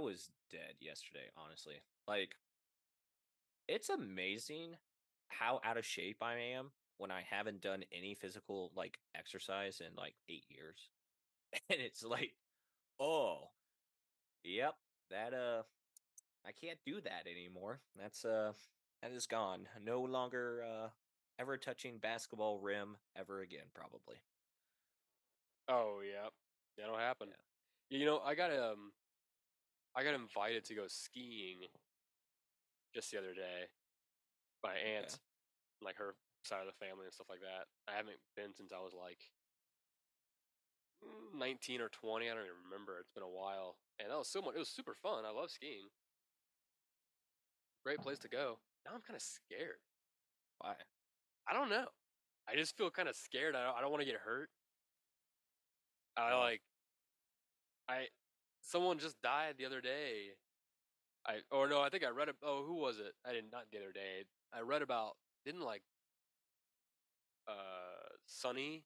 was dead yesterday, honestly. Like, it's amazing how out of shape I am when I haven't done any physical like exercise in like eight years. And it's like, oh, yep, that uh I can't do that anymore. That's uh that is gone. No longer uh ever touching basketball rim ever again, probably. Oh yeah, that'll happen. Yeah. You know, I got um, I got invited to go skiing just the other day by aunt, like her side of the family and stuff like that. I haven't been since I was like mm, 19 or 20. I don't even remember. It's been a while, and that was so much. It was super fun. I love skiing. Great place to go. Now I'm kind of scared. Why? I don't know. I just feel kind of scared. I don't, I don't want to get hurt. I Oh. like I someone just died the other day. I or no, I think I read it. Oh, who was it? I did not the other day. I read about didn't like uh Sonny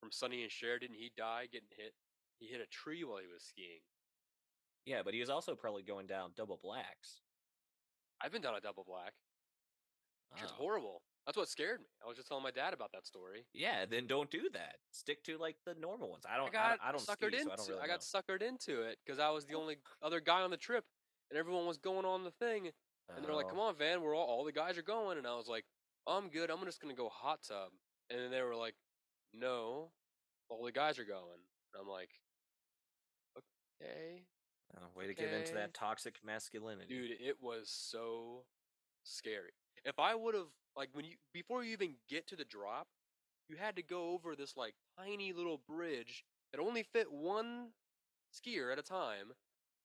from Sonny and Cher. Didn't he die getting hit? He hit a tree while he was skiing. Yeah, but he was also probably going down double blacks. I've been down a double black. Which is Oh. horrible. That's what scared me. I was just telling my dad about that story. Yeah, then don't do that. Stick to like the normal ones. I I don't. I, got don't- I don't suckered ski, into. so I don't really I got know. suckered into it because I was the oh. only other guy on the trip, and everyone was going on the thing. And they're like, Oh. "Come on, Van, we're all all the guys are going." And I was like, "I'm good. I'm just gonna go hot tub." And then they were like, "No, all the guys are going." And I'm like, "Okay, Oh, way to give into that toxic masculinity. dude, it was so scary. If I would have like when you before you even get to the drop, you had to go over this like tiny little bridge that only fit one skier at a time,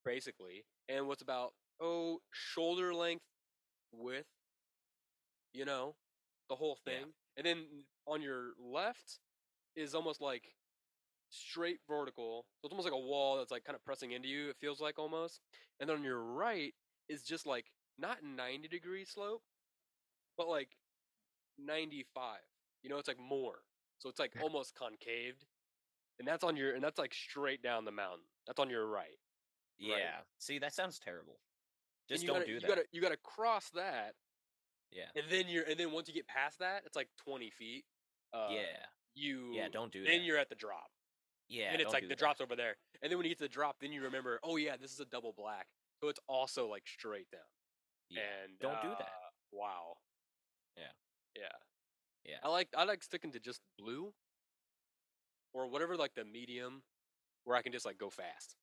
basically, and what's about oh shoulder length width, you know, the whole Yeah. thing, and then on your left is almost like straight vertical, so it's almost like a wall that's like kind of pressing into you. It feels like almost, and then on your right is just like not 90 degree slope, but like 95. You know, it's like more. So it's like almost concaved. And that's on your and that's like straight down the mountain. That's on your right. yeah. See, that sounds terrible. Just you don't gotta, do you that. Gotta, you gotta cross that, Yeah. and then you're and then once you get past that, it's like 20 feet. Uh, yeah. You Yeah. Don't do then that. Then you're at the drop. yeah. and it's like the that. drop's over there. And then when you get to the drop, then you remember, oh yeah, this is a double black. So it's also like straight down. Yeah. And don't do that. uh, Wow. Yeah. Yeah. I like I like sticking to just blue or whatever like the medium where I can just like go fast.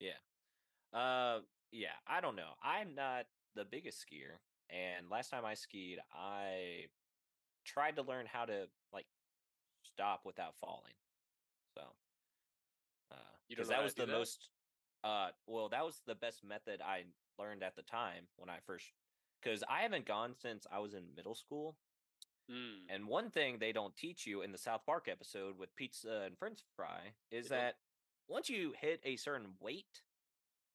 Yeah. Uh, yeah, I don't know. I'm not the biggest skier, and last time I skied, I tried to learn how to like stop without falling. So, uh, because that was the that? most, uh, well, that was the best method I learned at the time when I first, because I haven't gone since I was in middle school. Mm. And one thing they don't teach you in the South Park episode with pizza and French fry is They don't- that once you hit a certain weight,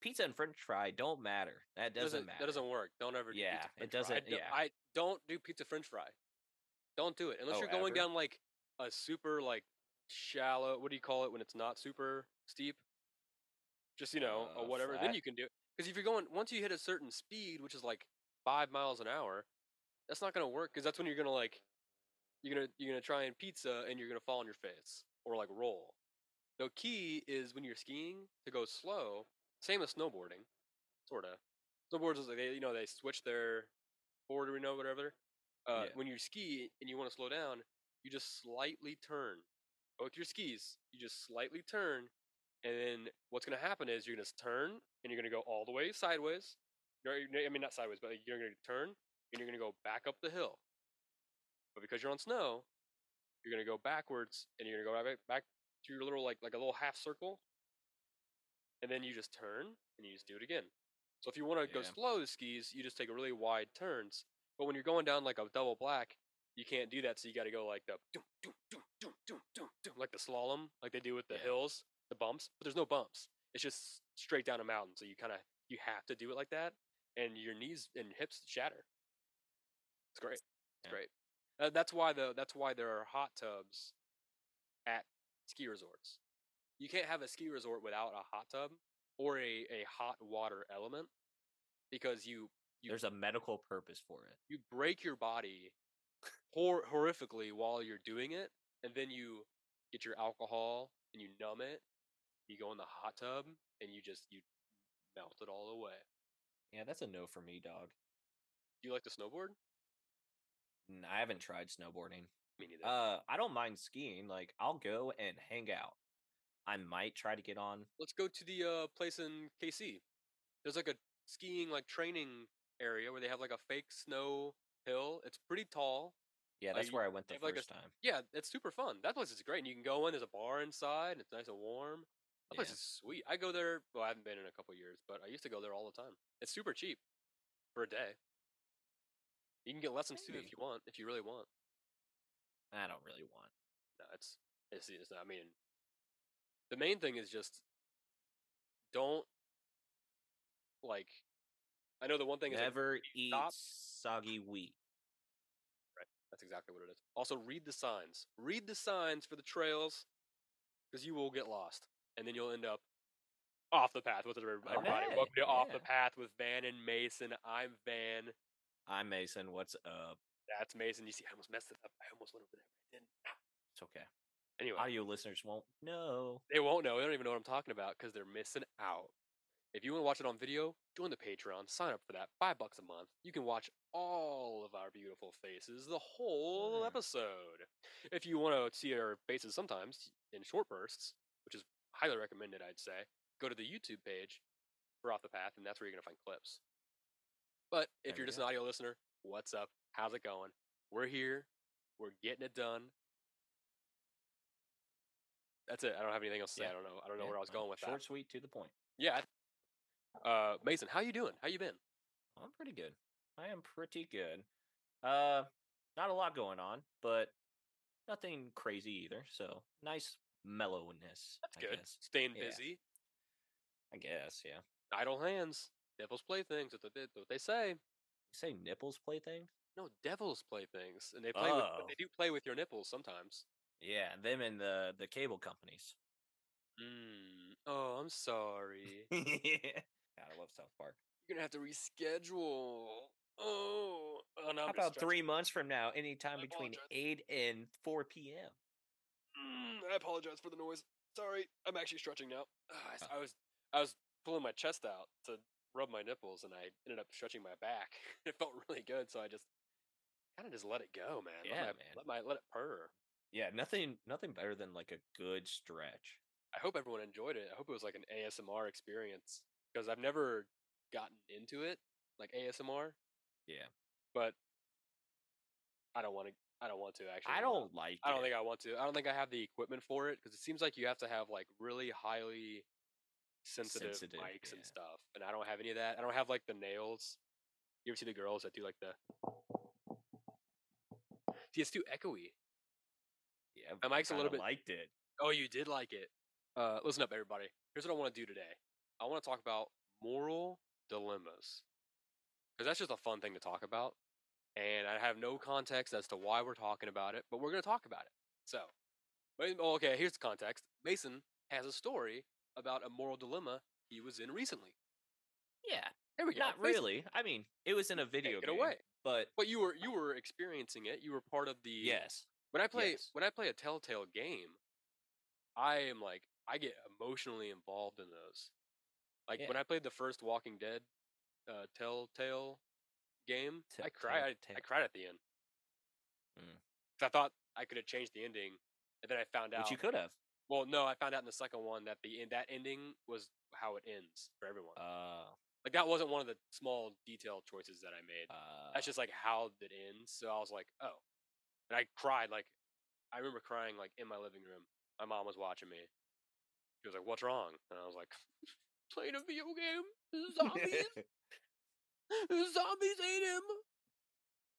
pizza and French fry don't matter. That doesn't, matter. That doesn't work. Don't ever do Yeah, it french fry. I doesn't- do- yeah. I don't do pizza french fry. Don't do it unless Oh, you're going ever? down like a super like shallow. What do you call it when it's not super steep? Just you know, Uh, or whatever. Then you can do it. Because if you're going once you hit a certain speed, which is like five miles an hour, that's not gonna work. Because that's when you're gonna like you're gonna you're gonna try and pizza and you're gonna fall on your face or like roll. The key is when you're skiing to go slow. Same as snowboarding, sort of. Snowboards is like they you know they switch their board or you know whatever. Uh, Yeah. When you ski and you want to slow down, you just slightly turn. Both your skis, you just slightly turn, and then what's gonna happen is you're gonna turn and you're gonna go all the way sideways. I mean not sideways, but you're gonna turn and you're gonna go back up the hill. But because you're on snow, you're gonna go backwards and you're gonna go back back to your little like like a little half circle, and then you just turn and you just do it again. So if you want to go slow with skis, you just take really wide turns. But when you're going down like a double black, you can't do that. So you got to go like the doom, doom, doom, doom, doom, doom, doom, like the slalom, like they do with the Yeah. hills, the bumps. But there's no bumps. It's just straight down a mountain. So you kind of you have to do it like that, and your knees and hips shatter. It's great. It's Yeah. great. Uh, that's why the that's why there are hot tubs at ski resorts you can't have a ski resort without a hot tub or a, a hot water element because you you There's a medical purpose for it. you break your body hor- horrifically while you're doing it, and then you get your alcohol and you numb it. You go in the hot tub and you just you melt it all away. Yeah, that's a no for me, dog. Do you like to snowboard? N- I haven't tried snowboarding. Me neither. Uh, I don't mind skiing. Like, I'll go and hang out. I might try to get on. Let's go to the uh, place in KC. There's like a skiing like training area where they have like a fake snow hill. It's pretty tall. Yeah, that's where I went the have, like, a first time. Yeah, it's super fun. That place is great. And you can go in. There's a bar inside. And it's nice and warm. That place Yeah. is sweet. I go there. Well, I haven't been in a couple years, but I used to go there all the time. It's super cheap for a day. You can get lessons too if you want. If you really want. I don't really want. No, it's it's, it's I mean, the main thing is just don't like. I know the one thing is like, Never eat stop- soggy wheat. Right, that's exactly what it is. Also, read the signs. Read the signs for the trails, because you will get lost, and then you'll end up off the path. What's up, everybody? Hey, Welcome to Off the. Path with Van and Mason. I'm Van. I'm Mason. What's up? That's Mason. You see, I almost messed it up. I almost went over there. Didn't. It's okay. Anyway, Audio listeners won't know. they won't know. They don't even know what I'm talking about because they're missing out. If you want to watch it on video, join the Patreon. Sign up for that. Five bucks a month. You can watch all of our beautiful faces, the whole Mm. episode. If you want to see our faces sometimes in short bursts, which is highly recommended, I'd say, go to the YouTube page for Off the Path, and that's where you're going to find clips. But if There you're just go. an audio listener, what's up? How's it going? We're here. We're getting it done. That's it. I don't have anything else to say. I don't know. I don't know Yeah, where I was going with Short, that. Short, sweet, to the point. Yeah. Uh, Mason, how you doing? How you been? I'm pretty good. I am pretty good. Uh, not a lot going on, but nothing crazy either. So nice mellowness. That's I good. Guess. Staying Yeah. busy. I guess. Yeah. Idle hands. Devil's playthings. That's what they, what they say. You say nipples plaything? No, devils play things, and they play with. Oh. They do play with your nipples sometimes. Yeah, them and the the cable companies. Mm. Oh, I'm sorry. God, I love South Park. You're gonna have to reschedule. Oh, oh no. How about three months from now, anytime between eight and four p.m. Mm, I apologize for the noise. Sorry, I'm actually stretching now. Ah, I. I was I was pulling my chest out to rub my nipples, and I ended up stretching my back. it felt really good, so I just kind of just let it go, man. Yeah, let my, man. Let my let it purr. Yeah, nothing nothing better than like a good stretch. I hope everyone enjoyed it. I hope it was like an ASMR experience because I've never gotten into it like ASMR, Yeah, but I don't want to. I don't want to actually. I don't like. I don't it. think I want to. I don't think I have the equipment for it because it seems like you have to have like really highly sensitive, Sensitive, mics and stuff, and I don't have any of that. I don't have like the nails. You ever see the girls that do like the? See, it's too echoey. Yeah, My mic's a little bit- liked it. Oh, you did like it. Uh, listen up, everybody. Here's what I want to do today. I want to talk about moral dilemmas because that's just a fun thing to talk about, and I have no context as to why we're talking about it, but we're going to talk about it. So, oh, okay, here's the context. Mason has a story about a moral dilemma he was in recently. Yeah, There we go. not Mason, really. I mean, it was in a video game, away. but But you were you were experiencing it. You were part of the yes, When I play Yes. when I play a Telltale game, I am like I get emotionally involved in those. Like when I played the first Walking Dead uh, Telltale game, I cried. I, I cried at the end. Mm. I thought I could have changed the ending, and then I found out. which you could have. Well, no, I found out in the second one that the that ending was how it ends for everyone. Uh, like that wasn't one of the small detail choices that I made. uh, That's just like how it ends. So I was like, oh, and I cried. Like I remember crying like in my living room. My mom was watching me. She was like, "What's wrong?" And I was like, "Playing a video game. Zombies. Zombies ate him."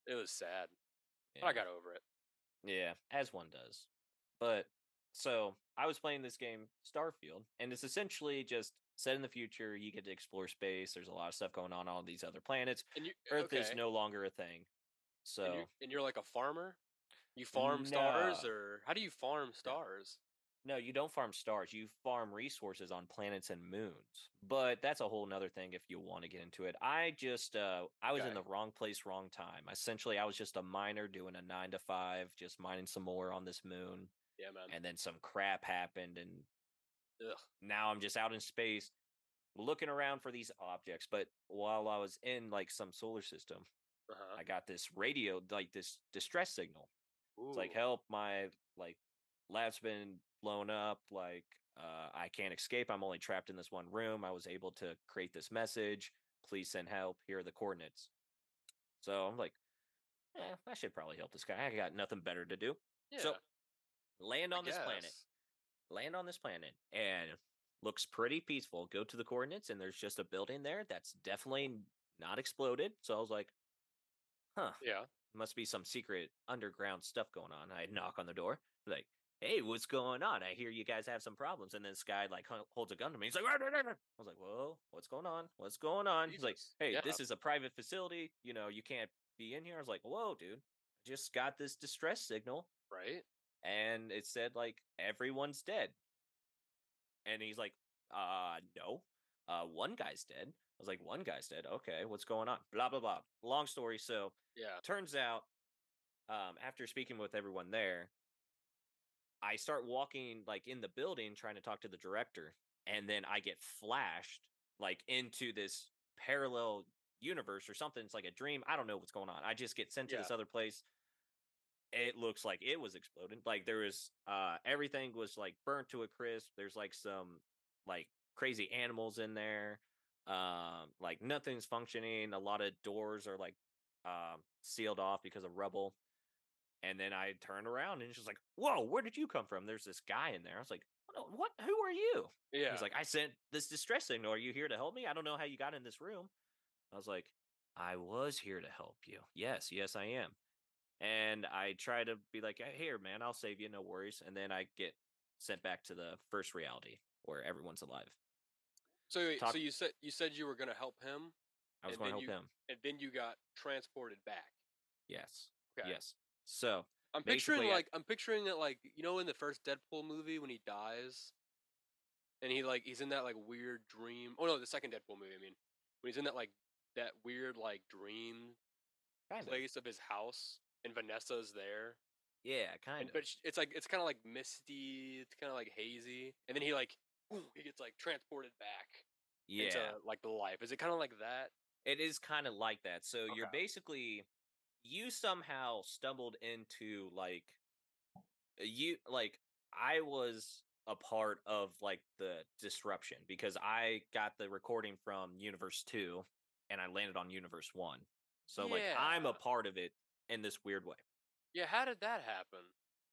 It was sad, but I got over it. Yeah, as one does. But so I was playing this game, Starfield, and it's essentially just set in the future. You get to explore space. There's a lot of stuff going on on all these other planets. And you, uh, Earth is no longer a thing. So And you're, and you're like a farmer. You farm stars, or how do you farm stars? No, you don't farm stars. You farm resources on planets and moons. But that's a whole nother thing if you want to get into it. I just uh I was in the wrong place, wrong time. Essentially, I was just a miner doing a nine to five, just mining some more on this moon. Yeah, man. And then some crap happened, and Ugh. now I'm just out in space looking around for these objects. But while I was in like some solar system, Uh-huh. I got this radio, like this distress signal. It's like, help, my like lab's been blown up. Like, uh, I can't escape. I'm only trapped in this one room. I was able to create this message. Please send help. Here are the coordinates. So I'm like, eh, I should probably help this guy. I got nothing better to do. Yeah. So land I on this planet. Land on this planet and looks pretty peaceful. Go to the coordinates and there's just a building there that's definitely not exploded. So I was like, huh Yeah. must be some secret underground stuff going on. I knock on the door, like, "Hey, what's going on? I hear you guys have some problems." And then this guy like holds a gun to me. He's like, "Rah, rah, rah, rah." "I was like, whoa, what's going on? What's going on?" He's like, "Hey, Yeah. this is a private facility. You know, you can't be in here." I was like, "Whoa, dude! I just got this distress signal, Right? and it said like everyone's dead." And he's like, "Uh, no, uh, one guy's dead." I was like, "One guy's dead. Okay, what's going on?" Blah blah blah. Long story. So Yeah. turns out um, after speaking with everyone there i start walking like in the building trying to talk to the director and then i get flashed like into this parallel universe or something it's like a dream i don't know what's going on i just get sent to this other place. It looks like it was exploding like there was uh everything was like burnt to a crisp there's like some like crazy animals in there um like nothing's functioning a lot of doors are like um sealed off because of rubble and then I turned around and she's like, "Whoa, where did you come from?" There's this guy in there. I was like, "What? who are you?" Yeah. He's like, "I sent this distress signal. Are you here to help me? I don't know how you got in this room." I was like, "I was here to help you. Yes, yes, I am." And I try to be like, "Hey, "Here, man, I'll save you. No worries." And then I get sent back to the first reality where everyone's alive. so talk- so you said you said you were gonna help him, I was going to help you- him. and then you got transported back. Yes. Okay. Yes. So I'm picturing Basically, I- like I'm picturing it like you know in the first Deadpool movie when he dies, and he like he's in that like weird dream. Oh no, the second Deadpool movie. I mean, when he's in that like that weird like dream kind place of his house, and Vanessa's there, Yeah, kind and of. but it's like it's kind of like misty. It's kind of like hazy, and then he like boom, he gets like transported back yeah. into like the life. Is it kind of like that? It is kind of like that. So you're basically you somehow stumbled into like uh, you like I was a part of like the disruption because I got the recording from Universe 2 and I landed on Universe 1. So like I'm a part of it in this weird way. Yeah, how did that happen?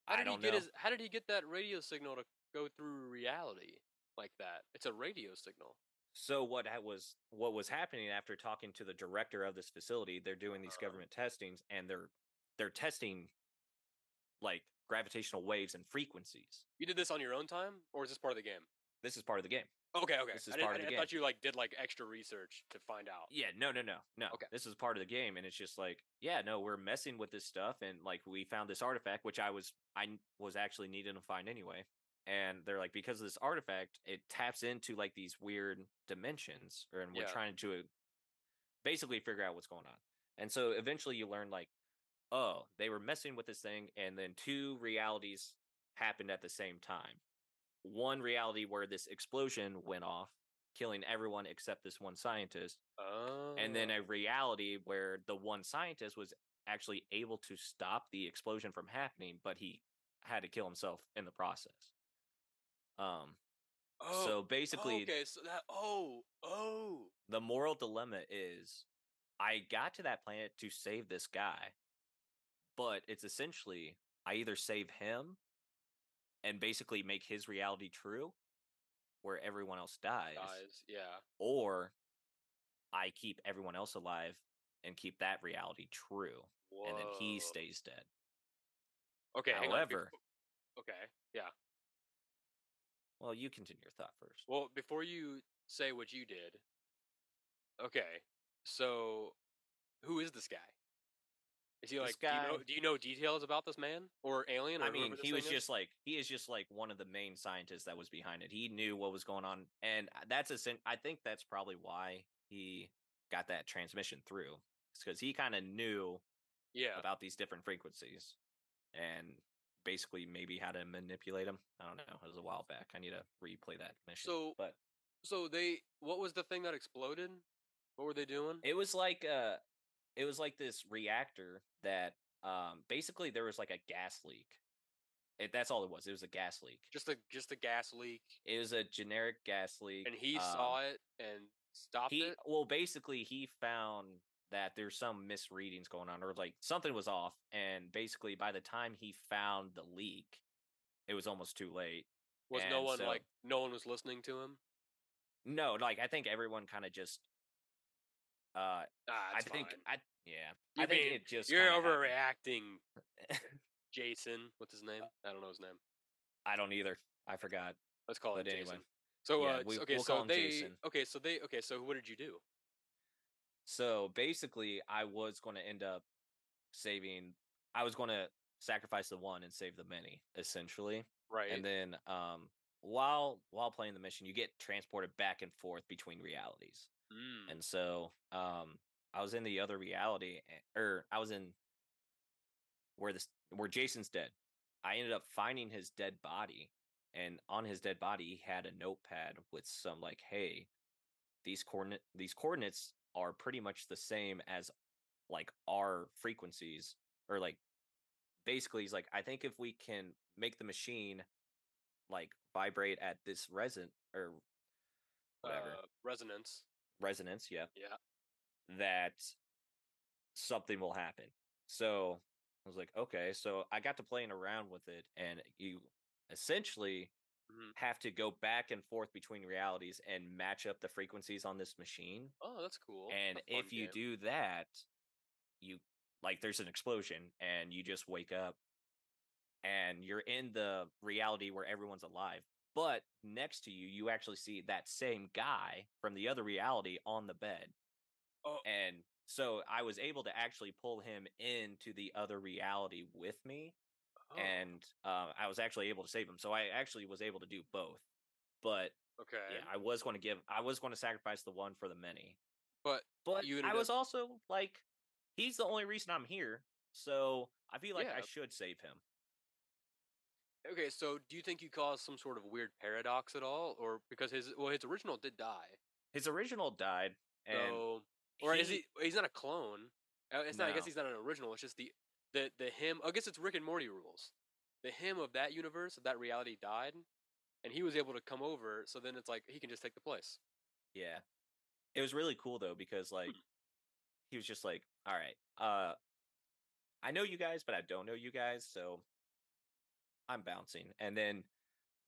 How I did don't he get know. his? How did he get that radio signal to go through reality like that? It's a radio signal. So what ha- was what was happening after talking to the director of this facility? They're doing these Uh-huh. government testings, and they're they're testing like gravitational waves and frequencies. You did this on your own time, or is this part of the game? This is part of the game. Okay, okay. This is I, part of the I game. thought you like did like extra research to find out. Yeah, no, no, no, no. Okay. This is part of the game, and it's just like, yeah, no, we're messing with this stuff, and like we found this artifact, which I was I was actually needing to find anyway. And they're like, because of this artifact, it taps into like these weird dimensions, and we're Yeah. trying to uh, basically figure out what's going on. And so eventually you learn like, oh, they were messing with this thing, and then two realities happened at the same time. One reality where this explosion went off, killing everyone except this one scientist, Oh. and then a reality where the one scientist was actually able to stop the explosion from happening, but he had to kill himself in the process. Um, oh, so basically, okay, so that oh oh the moral dilemma is I got to that planet to save this guy, but it's essentially I either save him and basically make his reality true where everyone else dies, guys, yeah. or I keep everyone else alive and keep that reality true, and then he stays dead. Okay. However, okay, yeah. Well, you continue your thought first. Well, before you say what you did, okay. So, who is this guy? Is he This like? Do you know? Do you know details about this man or alien? Or I mean, whoever this he was is? just like he is just like one of the main scientists that was behind it. He knew what was going on, and uh, that's a. sin- I think that's probably why he got that transmission through, because he kind of knew yeah. about these different frequencies, and basically maybe how to manipulate them. I don't know. It was a while back. I need to replay that mission. So- but So they, what was the thing that exploded? What were they doing? it was like uh it was like this reactor that um basically there was like a gas leak. It, that's all it was. It was a gas leak. just a just a gas leak, It was a generic gas leak. and he um, saw it and stopped he it. well basically he found that there's some misreadings going on or like something was off and basically by the time he found the leak it was almost too late Was no one so- like no one was listening to him? no like i think everyone kind of just uh Ah, i think fine. i yeah You i think mean it just You're overreacting, Jason. What's his name? I don't know his name. i don't either i forgot Let's call But it anyway. Jason. So Yeah, uh, we- okay, we'll so they Jason. okay, so they okay, so what did you do? So basically i was going to end up saving i was going to sacrifice the one and save the many essentially. Right. and then um while while playing the mission you get transported back and forth between realities. Mm, and so um i was in the other reality or i was in where this where jason's dead. I ended up finding his dead body and on his dead body he had a notepad with some like hey these coordinate these coordinates are pretty much the same as like our frequencies or like basically he's like i think if we can make the machine like vibrate at this resin or whatever uh, resonance. resonance yeah Yeah. that something will happen so i was like okay so i got to playing around with it and you essentially Mhm. have to go back and forth between realities and match up the frequencies on this machine Oh, that's cool. and fun if you game. do that you like there's an explosion and you just wake up and you're in the reality where everyone's alive but next to you you actually see that same guy from the other reality on the bed Oh. and so i was able to actually pull him into the other reality with me Oh, and uh, i was actually able to save him so i actually was able to do both but okay. yeah i was going to give i was going to sacrifice the one for the many But but you I was also like, he's the only reason I'm here, so I feel like I should save him. okay, so do you think you caused some sort of weird paradox at all, or because his well his original did die, His original died, and so or is he? He's not a clone. Uh, It's not. I guess he's not an original. It's just the the the him. I guess it's Rick and Morty rules. The him of that universe of that reality died, and he was able to come over. So then it's like he can just take the place. Yeah, it was really cool though because like he was just like, all right, uh, I know you guys, but I don't know you guys, so I'm bouncing. And then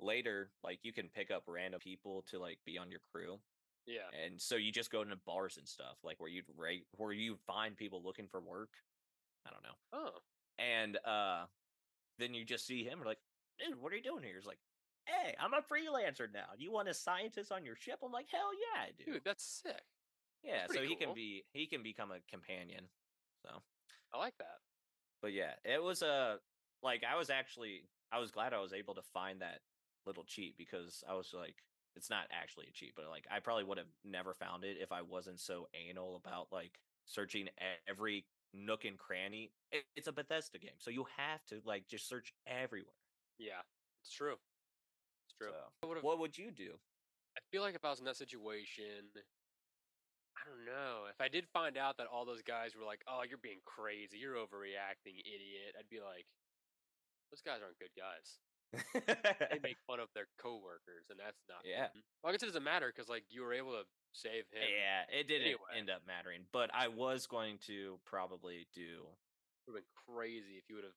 later, like you can pick up random people to like be on your crew, Yeah. and so you just go into bars and stuff, like where you'd rate where you find people looking for work. I don't know. Oh. and uh then you just see him like dude what are you doing here he's like hey i'm a freelancer now you want a scientist on your ship i'm like hell yeah i do Dude, that's sick. yeah so pretty he can be he can become a companion so I like that. but yeah it was a like i was actually i was glad i was able to find that little cheat because i was like it's not actually a cheat but like i probably would have never found it if i wasn't so anal about like searching every nook and cranny It- it's a bethesda game so you have to like just search everywhere Yeah, it's true. It's true. So, what would you do I feel like if I was in that situation, I don't know. If I did find out that all those guys were like, "Oh, you're being crazy. You're overreacting, idiot," I'd be like, "Those guys aren't good guys. They make fun of their coworkers, and that's not." Yeah. fun." Well, I guess it doesn't matter because like you were able to save him. yeah it didn't Anyway. end up mattering but i was going to probably do It would have been crazy if you would have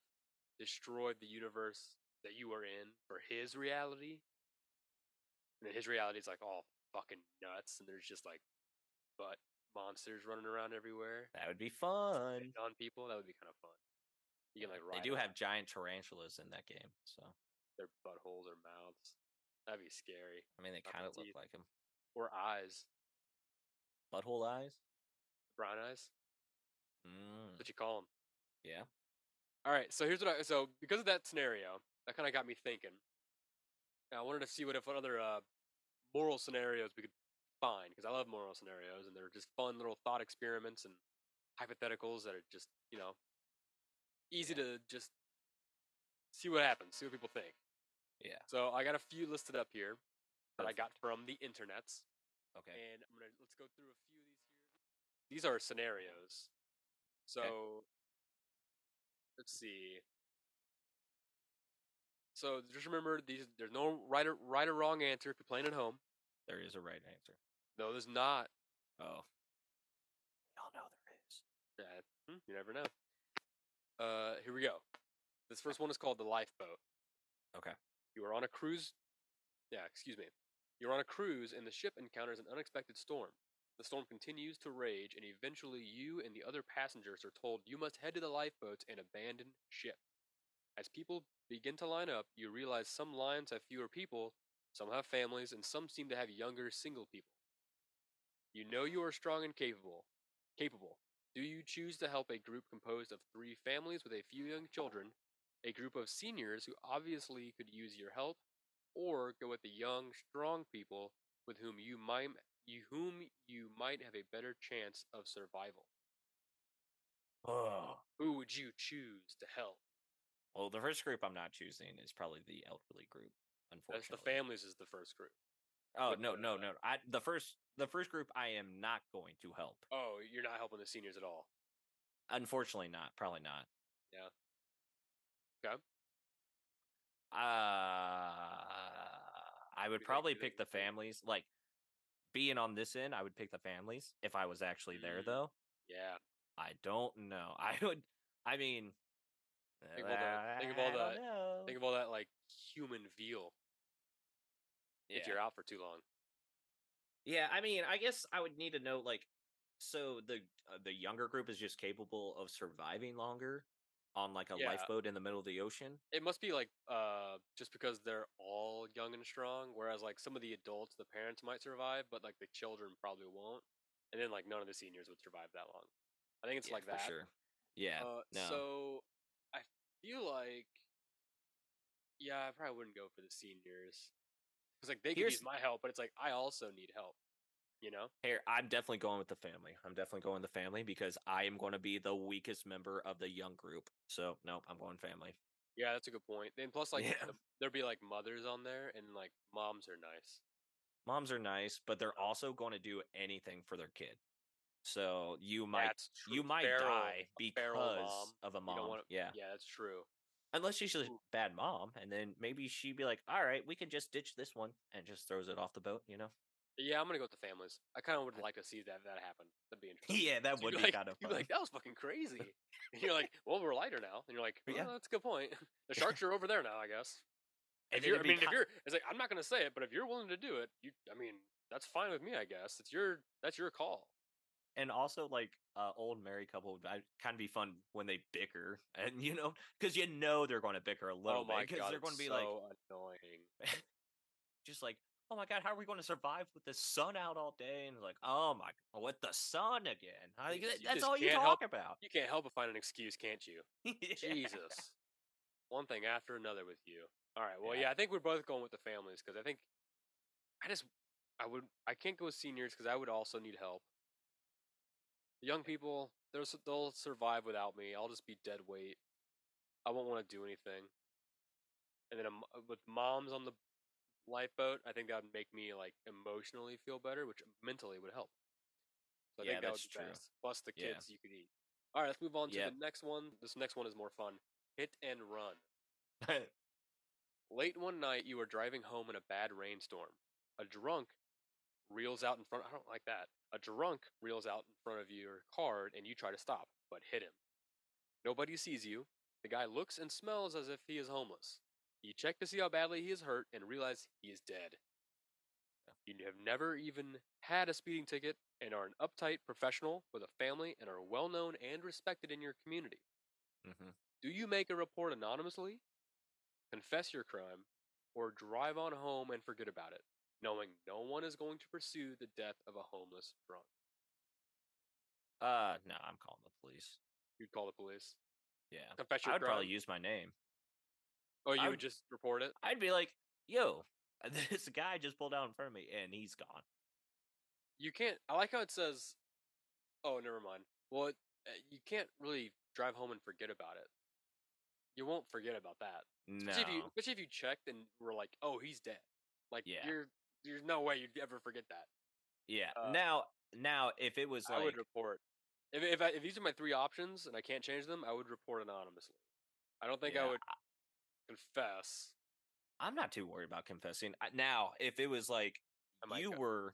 destroyed the universe that you were in for his reality. And then his reality is like all fucking nuts, and there's just like butt monsters running around everywhere. that would be fun on people. That would be kind of fun. You can like they do have giant tarantulas in that game so their buttholes or mouths. That'd be scary. i mean they kind of look teeth. like them Or eyes, butthole eyes brown eyes. mm. That's what you call them. Yeah. All right, so here's what I so because of that scenario, that kind of got me thinking. And I wanted to see what if what other uh, moral scenarios we could find because I love moral scenarios and they're just fun little thought experiments and hypotheticals that are just you know easy Yeah. to just see what happens, see what people think. Yeah. So I got a few listed up here that I got from the internets, Okay. and I'm gonna let's go through a few of these here. These are scenarios. So let's see. So just remember these. There's no right or right or wrong answer if you're playing at home. There is a right answer. No, there's not. Oh. We all know there is. Yeah, hmm, you never know. Uh, here we go. This first one is called the lifeboat. Okay. You are on a cruise. Yeah, excuse me. You're on a cruise and the ship encounters an unexpected storm. The storm continues to rage, and eventually you and the other passengers are told you must head to the lifeboats and abandon ship. As people begin to line up, you realize some lines have fewer people, some have families, and some seem to have younger single people. You know you are strong and capable. Capable. Do you choose to help a group composed of three families with a few young children, a group of seniors who obviously could use your help, or go with the young, strong people with whom you might you whom you might have a better chance of survival? Oh. Who would you choose to help? Well, the first group I'm not choosing is probably the elderly group. That's Unfortunately. the families is the first group. Oh no, no, no! I the first the first group I am not going to help. Oh, you're not helping the seniors at all. Unfortunately, not. Probably not. Yeah. Okay. Uh, I would do you think? probably What do you pick the families. Like being on this end, I would pick the families if I was actually there. Mm. Though Yeah. I don't know. I would. I mean, Think of all the- think of all know. Think of all that like human veal if you're out for too long. Yeah, I mean, I guess I would need to know like so the uh, the younger group is just capable of surviving longer on like a Yeah. lifeboat in the middle of the ocean. It must be like uh just because they're all young and strong, whereas like some of the adults, the parents might survive, but like the children probably won't. And then like none of the seniors would survive that long. I think it's Yeah, like for that. sure. Yeah. Uh, no. So I feel like, yeah, I probably wouldn't go for the seniors because like they could Here's- use my help, but it's like I also need help. You know? Here, I'm definitely going with the family. I'm definitely going with the family because I am going to be the weakest member of the young group. So nope, I'm going family. Yeah, that's a good point. Then plus like Yeah. there'd be like mothers on there, and like moms are nice. Moms are nice, but they're also going to do anything for their kid. So you might you might Feral- die because of a mom. wanna- yeah. Yeah, that's true. Unless she's a bad mom, and then maybe she'd be like, "All right, we can just ditch this one," and just throws it off the boat. You know? Yeah, I'm gonna go with the families. I kind of would like to see that that happen. That'd be interesting. yeah, that So would be like, kind of fun. like, that was fucking crazy. and you're like, well, we're lighter now. And you're like, well, Yeah. that's a good point. the sharks are over there now, I guess. If you're, I mean, if you're, it's like I'm not gonna say it, but if you're willing to do it, you, I mean, that's fine with me, I guess. It's your, that's your call. and also like uh, old married couple would kind of be fun when they bicker, and you know, because you know they're going to bicker a little oh my bit because they're going to be like, annoying. just like, oh my god, how are we going to survive with the sun out all day? And like, oh my, god, with the sun again. I, You just- you that's all you talk help- about. You can't help but find an excuse, can't you? Yeah. Jesus. One thing after another with you. All right. Well, Yeah. yeah, I think we're both going with the families because I think I just I would I can't go with seniors because I would also need help. The young people, they'll they'll survive without me. I'll just be dead weight. I won't want to do anything. And then um, with moms on the lifeboat, I think that would make me like emotionally feel better, which mentally would help. So I Yeah, think that that's would be true. best. Plus the Yeah. kids you could eat. All right, let's move on to Yep. the next one. This next one is more fun. Hit and run. Late one night, you are driving home in a bad rainstorm. A drunk reels out in front. I don't like that. A drunk reels out in front of your car, and you try to stop, but hit him. Nobody sees you. The guy looks and smells as if he is homeless. You check to see how badly he is hurt and realize he is dead. You have never even had a speeding ticket and are an uptight professional with a family and are well known and respected in your community. hmm Do you make a report anonymously, confess your crime, or drive on home and forget about it, knowing no one is going to pursue the death of a homeless drunk? Uh, no, I'm calling the police. You'd call the police. Yeah. Confess your I would probably use my name. Oh, you I would just report it. I'd be like, "Yo, this guy just pulled out in front of me, and he's gone." You can't. I like how it says. Oh, never mind. Well, it, uh, you can't really drive home and forget about it. You won't forget about that. No. Especially if you, especially if you checked and were like, "Oh, he's dead." Like, Yeah. you're there's no way you'd ever forget that. Yeah. uh, now, now, if it was I like, would report. If if, I, if these are my three options and I can't change them, I would report anonymously. I don't think yeah, I would confess. I'm not too worried about confessing. Now, if it was like you go. were,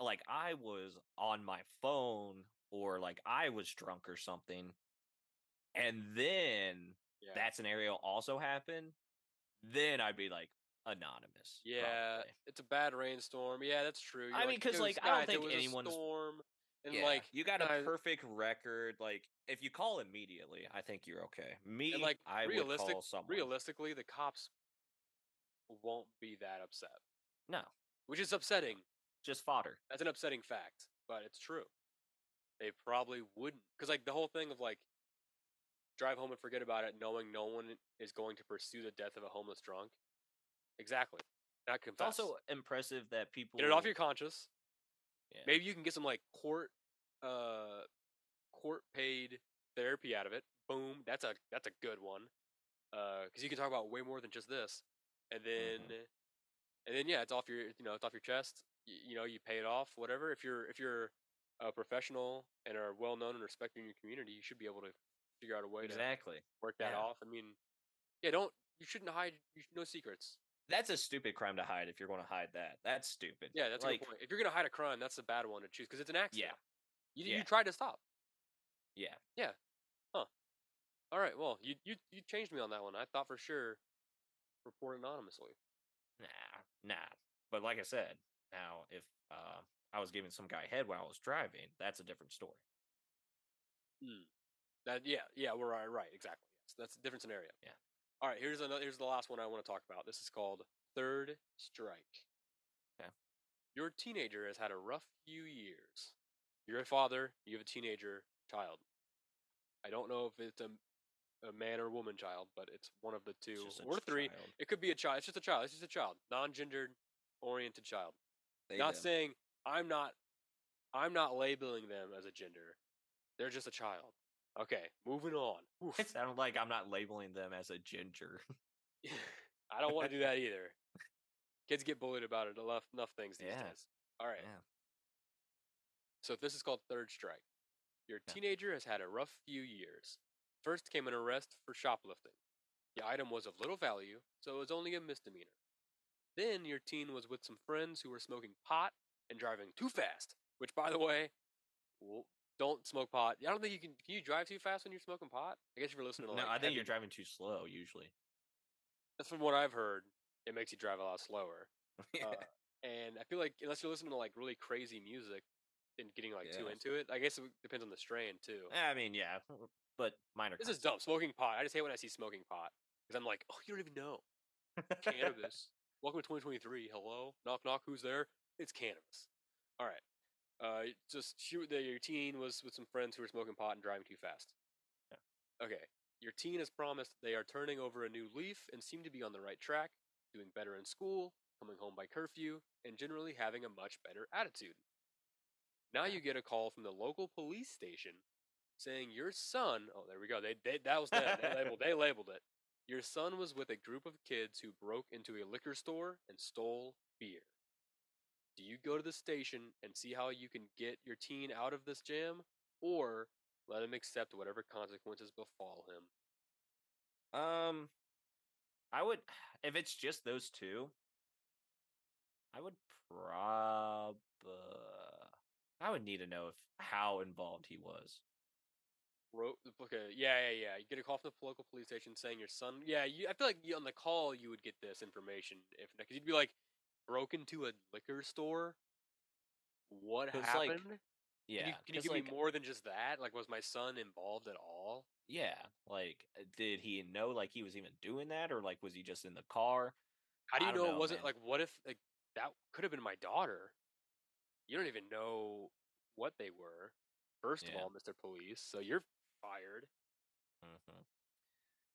like I was on my phone, or like I was drunk or something, and then Yeah. that scenario also happened, then I'd be like anonymous. Yeah, probably. it's a bad rainstorm. Yeah, that's true. You're I mean, because "It like, I don't think anyone's- storm, and Yeah, like you got a perfect record. Like, if you call immediately, I think you're okay. Me, like I would call someone. realistically, the cops won't be that upset, no, which is upsetting. just fodder. That's an upsetting fact, but it's true. They probably wouldn't, because like the whole thing of like drive home and forget about it, knowing no one is going to pursue the death of a homeless drunk. Exactly. Not It's also impressive that people get it off your conscience. Yeah. Maybe you can get some like court, uh, court paid therapy out of it. Boom. That's a that's a good one. Uh, because you can talk about way more than just this, and then, Mhm. and then yeah, it's off your you know it's off your chest. You, you know you pay it off. Whatever. If you're if you're a professional and are well known and respected in your community, you should be able to figure out a way to exactly. work that yeah. off. I mean, yeah, don't you shouldn't hide you, no secrets. That's a stupid crime to hide if you're going to hide that. That's stupid. Yeah, that's a like good point. If you're gonna hide a crime, that's a bad one to choose because it's an accident. You, Yeah. you tried to stop. yeah. Yeah. Huh. All right. Well, you you you changed me on that one. I thought for sure report anonymously. Nah, nah. But like I said, now if uh, I was giving some guy head while I was driving, that's a different story. That yeah yeah we're right right exactly. Yes, that's a different scenario. Yeah. All right. Here's another. Here's the last one I want to talk about. This is called third strike. Okay. Your teenager has had a rough few years. You're a father. You have a teenager child. I don't know if it's a, a man or woman child, but it's one of the two It's just a or three. child. It could be a child. It's just a child. It's just a child, non-gendered oriented child. They not them. saying I'm not I'm not labeling them as a gender. They're just a child. Okay, moving on. Oof. It sounded like I'm not labeling them as a ginger. I don't want to do that either. Kids get bullied about it enough enough things these Yeah. days. All right. Yeah. So this is called third strike. Your teenager has had a rough few years. First came an arrest for shoplifting. The item was of little value, so it was only a misdemeanor. Then your teen was with some friends who were smoking pot and driving too fast. Which, by the way, don't smoke pot. I don't think you can. Can you drive too fast when you're smoking pot? I guess if you're listening to No, like. I think heavy- you're driving too slow usually. That's from what I've heard. It makes you drive a lot slower. Uh, and I feel like unless you're listening to like really crazy music and getting like too into it, I guess it depends on the strain too. I mean, yeah, but minor. This is dumb. Smoking pot. I just hate when I see smoking pot because I'm like, oh, you don't even know cannabis. Welcome to 2023. Hello, knock knock. Who's there? It's cannabis. All right. Uh, just shoot that your teen was with some friends who were smoking pot and driving too fast. Yeah. Okay. Your teen has promised they are turning over a new leaf and seem to be on the right track, doing better in school, coming home by curfew, and generally having a much better attitude. Now you get a call from the local police station saying your son. Oh, there we go. They, they that was them. They labeled. They labeled it. Your son was with a group of kids who broke into a liquor store and stole beer. Do you go to the station and see how you can get your teen out of this jam, or let him accept whatever consequences befall him? Um, I would if it's just those two. I would prob. I would need to know if how involved he was. Wrote okay, yeah, yeah, yeah. You get a call from the local police station saying your son. Yeah, you, I feel like you, on the call you would get this information if because you'd be like, broke into a liquor store. What 'Cause, like, happened? Yeah, Can you, can you give like, me more than just that? Like, was my son involved at all? Yeah, like, uh, did he know like he was even doing that, or like was he just in the car? How do you know, know, it wasn't man. like what if like that could have been my daughter? You don't even know what they were. First of all, Mr. Police, so you're fired. hmm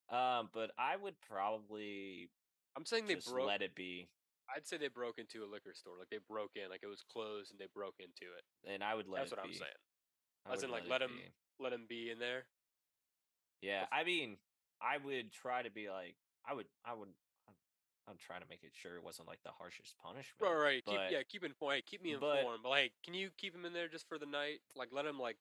Um, but I would probably I'm saying they just broke. let it be, I'd say they broke into a liquor store. Like they broke in, like it was closed, and they broke into it. and I would let That's what be. I'm saying. I As would in, like, let, let be. Let him be in there. Yeah, If- I mean, I would try to be like, I would, I would, I'm, I'm trying to make it sure it wasn't like the harshest punishment. Right, right. Keep, yeah, keep informed. Keep me but- informed. But like, can you keep him in there just for the night? Like, let him like.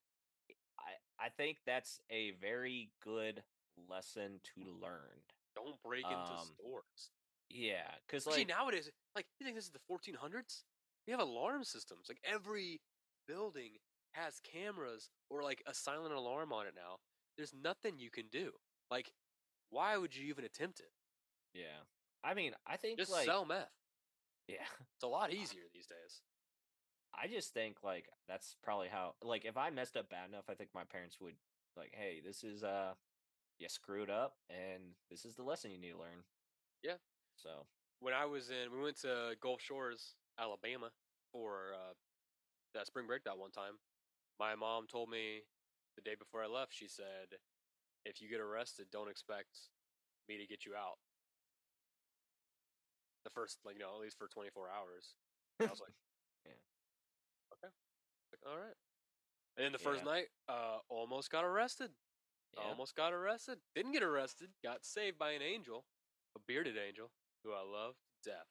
I, I think that's a very good lesson to learn. Don't break into Um, stores. Yeah, because like, nowadays, like you think this is the 1400s? We have alarm systems. Like every building has cameras or like a silent alarm on it now. There's nothing you can do. Like, why would you even attempt it? yeah, I mean, I think Just like, sell meth. yeah, It's a lot easier these days. I just think like that's probably how like if I messed up bad enough, I think my parents would like, hey, this is uh, you screwed up, and this is the lesson you need to learn. Yeah. So When I was in, we went to Gulf Shores, Alabama, for uh, that spring break that one time. My mom told me the day before I left. She said, "If you get arrested, don't expect me to get you out." The first, like you know, at least for 24 hours. I was like, Yeah. okay, like, all right. And then the first Yeah. night, uh, almost got arrested. yeah, Almost got arrested. Didn't get arrested. Got saved by an angel, a bearded angel who I love to death.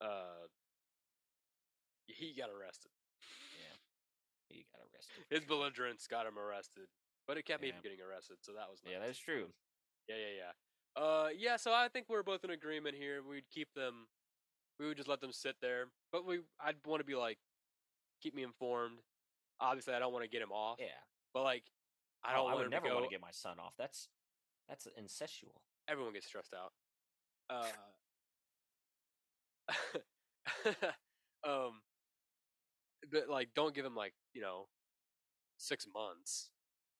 Uh, he got arrested. yeah, he got arrested. His belligerence got him arrested, but it kept me from getting arrested, so that was nice. Yeah, that's true. yeah, yeah, yeah. Uh, yeah. So I think we're both in agreement here. We'd keep them. We would just let them sit there, but we. I'd want to be like, keep me informed. Obviously, I don't want to get him off, Yeah, but like, I Oh, don't I want would never want to get my son off. That's that's incestual. everyone gets stressed out. Uh, um, but like, don't give him like you know six months.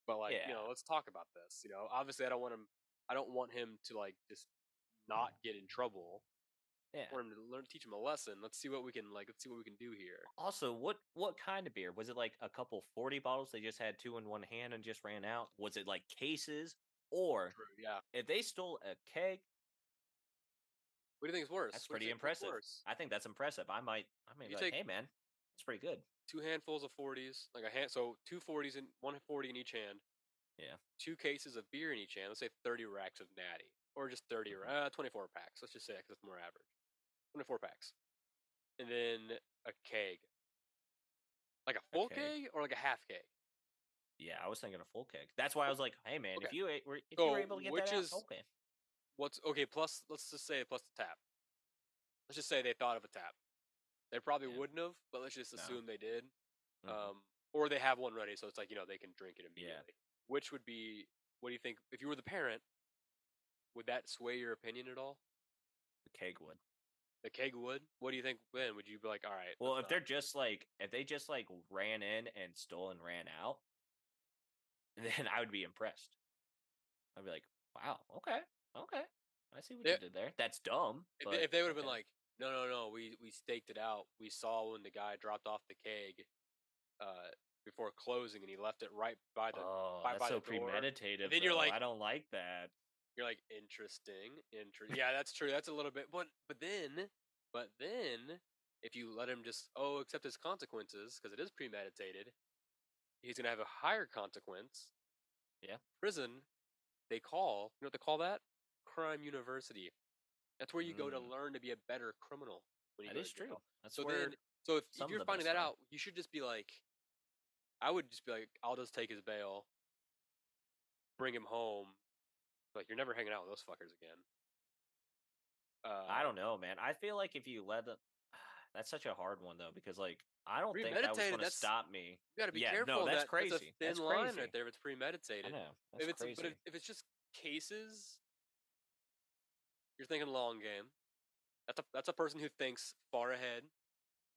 But like, you know, let's talk about this. You know, obviously, I don't want him. I don't want him to like just not get in trouble. Yeah. I want him to learn, teach him a lesson. Let's see what we can like. Let's see what we can do here. Also, what what kind of beer was it? Like a couple forty bottles? They just had two in one hand and just ran out. Was it like cases, or True. Yeah. if they stole a keg? What do you think is worse? That's pretty you think- what's impressive. worse? I think that's impressive. I might I mean, You be take- like, hey man, that's pretty good. Two handfuls of forties, like a hand. So two forties and one forty in each hand. Yeah. Two cases of beer in each hand. Let's say thirty racks of natty, or just 30 Mhm. uh, twenty-four packs. Let's just say because it's more average. Twenty-four packs, and then a keg. Like a full keg. keg or like a half keg. Yeah, I was thinking a full keg. That's why I was like, hey man, if you were if you were able to get which that is- out, okay. What's okay? Plus, let's just say plus the tap. Let's just say they thought of a tap. They probably Yeah. wouldn't have, but let's just No. assume they did. Mhm. Um, or they have one ready, so it's like you know they can drink it Yeah. immediately. Which would be? What do you think? If you were the parent, would that sway your opinion at all? the keg would. The keg would. What do you think then? Would you be like, all right? Well, if they're not- just like if they just like ran in and stole and ran out, then I would be impressed. I'd be like, wow, okay, okay, I see what Yeah. you did there. That's dumb. if, but they, if they would have been okay. like, no, no, no, we we staked it out. We saw when the guy dropped off the keg, uh, before closing, and he left it right by the. oh, by- that's by so the premeditated. then you're like- I don't like that. You're like interesting, interesting. Yeah, that's true. That's a little bit, but but then, but then, if you let him just oh accept his consequences because it is premeditated, he's gonna have a higher consequence. Yeah. Prison, they call you know what they call that? Crime university. That's where you go to Mm. learn to be a better criminal. When you That is true. That's So where then, so if, if you're finding that are. out, you should just be like, I would just be like, I'll just take his bail, bring him home. Like you're never hanging out with those fuckers again. Uh, I don't know, man. I feel like if you let them, that's such a hard one though because like I don't think that was going to stop me. You got to be Yeah, careful. no, that's that. crazy. That's a thin That's line crazy. right there. If it's I premeditated. know. That's if it's crazy. but if, if it's just cases, you're thinking long game. That's a that's a person who thinks far ahead.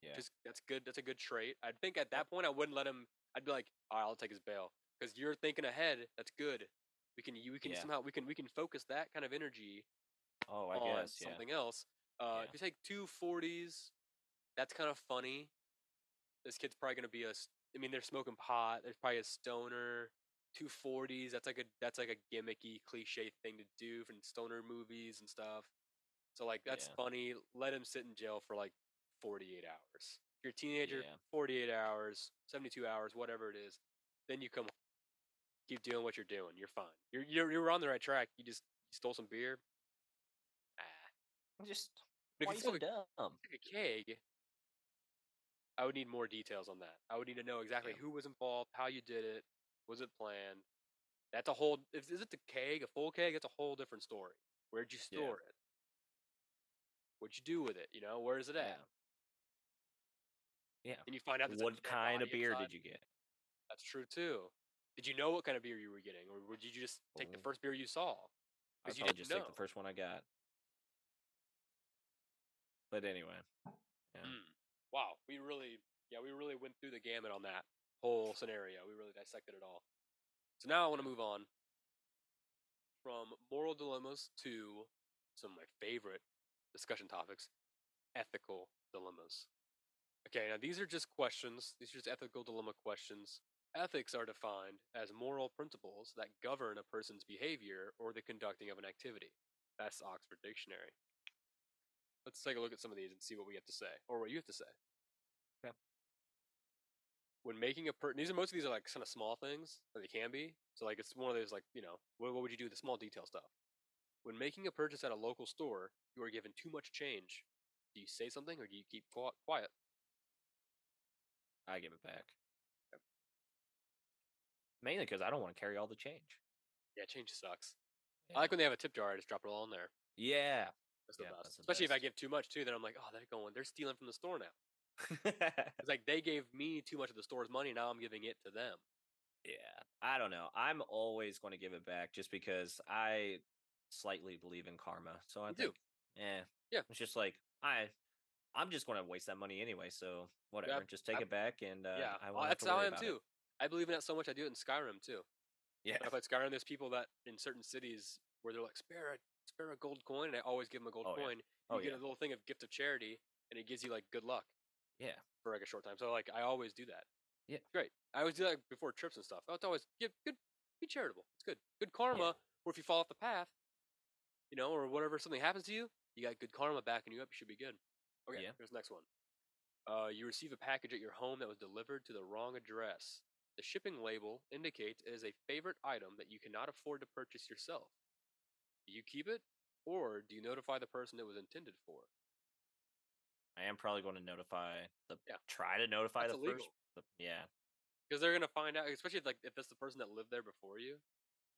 yeah. Just that's good. That's a good trait. I think at that point I wouldn't let him. I'd be like, all right, I'll take his bail because you're thinking ahead. That's good. We can you we can Yeah. somehow we can we can focus that kind of energy oh, I on guess. Yeah. something else. Uh, Yeah. If you take two forties, that's kind of funny. This kid's probably gonna be a. I mean, they're smoking pot. There's probably a stoner. 240s. That's like a that's like a gimmicky cliche thing to do from stoner movies and stuff. So like that's Yeah. funny. Let him sit in jail for like 48 hours. If you're a teenager, Yeah. 48 hours, 72 hours, whatever it is. Then you come keep doing what you're doing. You're fine. You're you're you're on the right track. You just you stole some beer. Ah. Just But why you so dumb? a keg, I would need more details on that. I would need to know exactly Yeah. who was involved, how you did it, was it planned. That's a whole. Is it the keg, a full keg? That's a whole different story. Where'd you Yeah. store it? What'd you do with it? You know, where is it at? Yeah. Yeah. And you find out What kind of beer inside. did you get? That's true too. Did you know what kind of beer you were getting, or would you just take the Oh. first beer you saw? I'd 'Cause you didn't just take know. the first one I got. But anyway, yeah. Mm. Wow, we really, yeah, we really went through the gamut on that whole scenario. We really dissected it all. So now I want to move on from moral dilemmas to some of my favorite discussion topics ethical dilemmas. Okay, now these are just questions, these are just ethical dilemma questions. Ethics are defined as moral principles that govern a person's behavior or the conducting of an activity. That's Oxford Dictionary. Let's take a look at some of these and see what we have to say, or what you have to say. When making a per, these are most of these are like kind of small things, or they can be. So like it's one of those like you know what, what would you do with the small detail stuff? When making a purchase at a local store, you are given too much change. Do you say something or do you keep quiet? I give it back. Mainly because I don't want to carry all the change. Yeah, change sucks. Yeah. I like when they have a tip jar. I just drop it all in there. yeah. That's the Yeah, best. that's the Especially if I give too much too, then I'm like, oh, they're going. They're stealing from the store now. It's like they gave me too much of the store's money. Now I'm giving it to them. yeah. I don't know. I'm always going to give it back just because I slightly believe in karma. So I You do. think, yeah, Yeah. It's just like I, I'm just going to waste that money anyway. So whatever, just take I- it back and uh, yeah, I won't that's how I am too. It. I believe in that so much. I do it in Skyrim too. Yeah. When I Skyrim, there's people that in certain cities where they're like, spare a spare a gold coin, and I always give them a gold Oh, yeah. coin. You Oh get a little thing of gift of charity, and it gives you like good luck Yeah. for like a short time. So like I always do that. Yeah. Great. I always do that before trips and stuff. Oh, It's always give good, be charitable. It's good. Good karma. Or if you fall off the path, you know, or whatever, something happens to you, you got good karma backing you up. You should be good. Okay. Yeah. Here's the next one. Uh, you receive a package at your home that was delivered to the wrong address. The shipping label indicates it is a favorite item that you cannot afford to purchase yourself. Do you keep it, or do you notify the person it was intended for? I am probably going to notify the Yeah. try to notify That's the first. The, yeah. Because they're gonna find out, especially if, like if it's the person that lived there before you.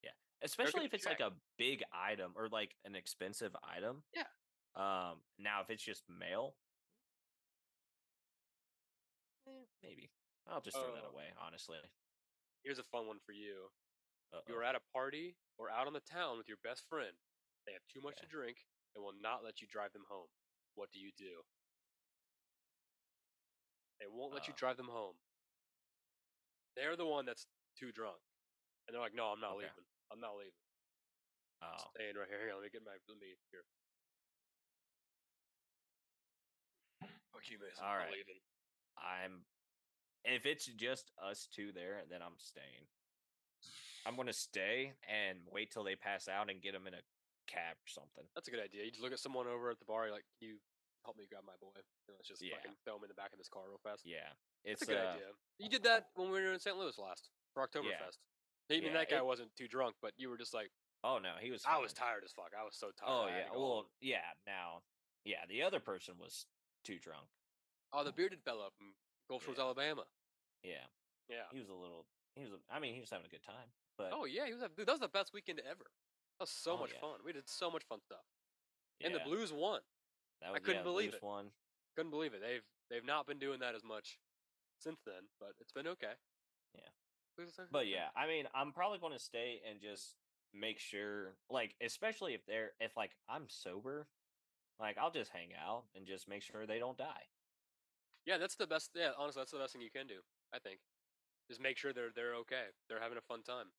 Yeah, especially if it's like a big item or like an expensive item. Yeah. Um. Now, if it's just mail, eh, maybe I'll just throw that Uh, away. Honestly. Here's a fun one for you. Uh-oh. You are at a party or out on the town with your best friend. They have too much to drink and will not let you drive them home. What do you do? They won't let you Uh. drive them home. They're the one that's too drunk. And they're like, no, I'm not Okay. leaving. I'm not leaving. I'm Oh. staying right here. On, let me get my let me here. Fuck you, Mason. All I'm right. not leaving. I'm. If it's just us two there, then I'm staying. I'm gonna stay and wait till they pass out and get them in a cab or something. That's a good idea. You just look at someone over at the bar, you're like, Can you help me grab my boy? And let's just Yeah. fucking throw him in the back of this car real fast. Yeah. That's It's a good uh, idea. You did that when we were in St. Louis last for Oktoberfest. I mean, Yeah, that guy it- wasn't too drunk, but you were just like, Oh no, he was. I was tired as fuck. I was so tired. Oh yeah. Well, home. yeah. Now, yeah. The other person was too drunk. oh, the bearded fella from Gulf Shores, Yeah. Alabama. Yeah. Yeah. He was a little. He was. I mean, he was having a good time. But Oh yeah, he was. Dude, that was the best weekend ever. That was so Oh, much yeah. fun. We did so much fun stuff. And the Blues won. That I couldn't yeah, believe it. Won. Couldn't believe it. They've they've not been doing that as much since then, but it's been okay. Yeah. But yeah, I mean, I'm probably going to stay and just make sure, like, especially if they're, if like I'm sober, like I'll just hang out and just make sure they don't die. Yeah, that's the best. Yeah, honestly, that's the best thing you can do. I think, is make sure they're they're okay. They're having a fun time.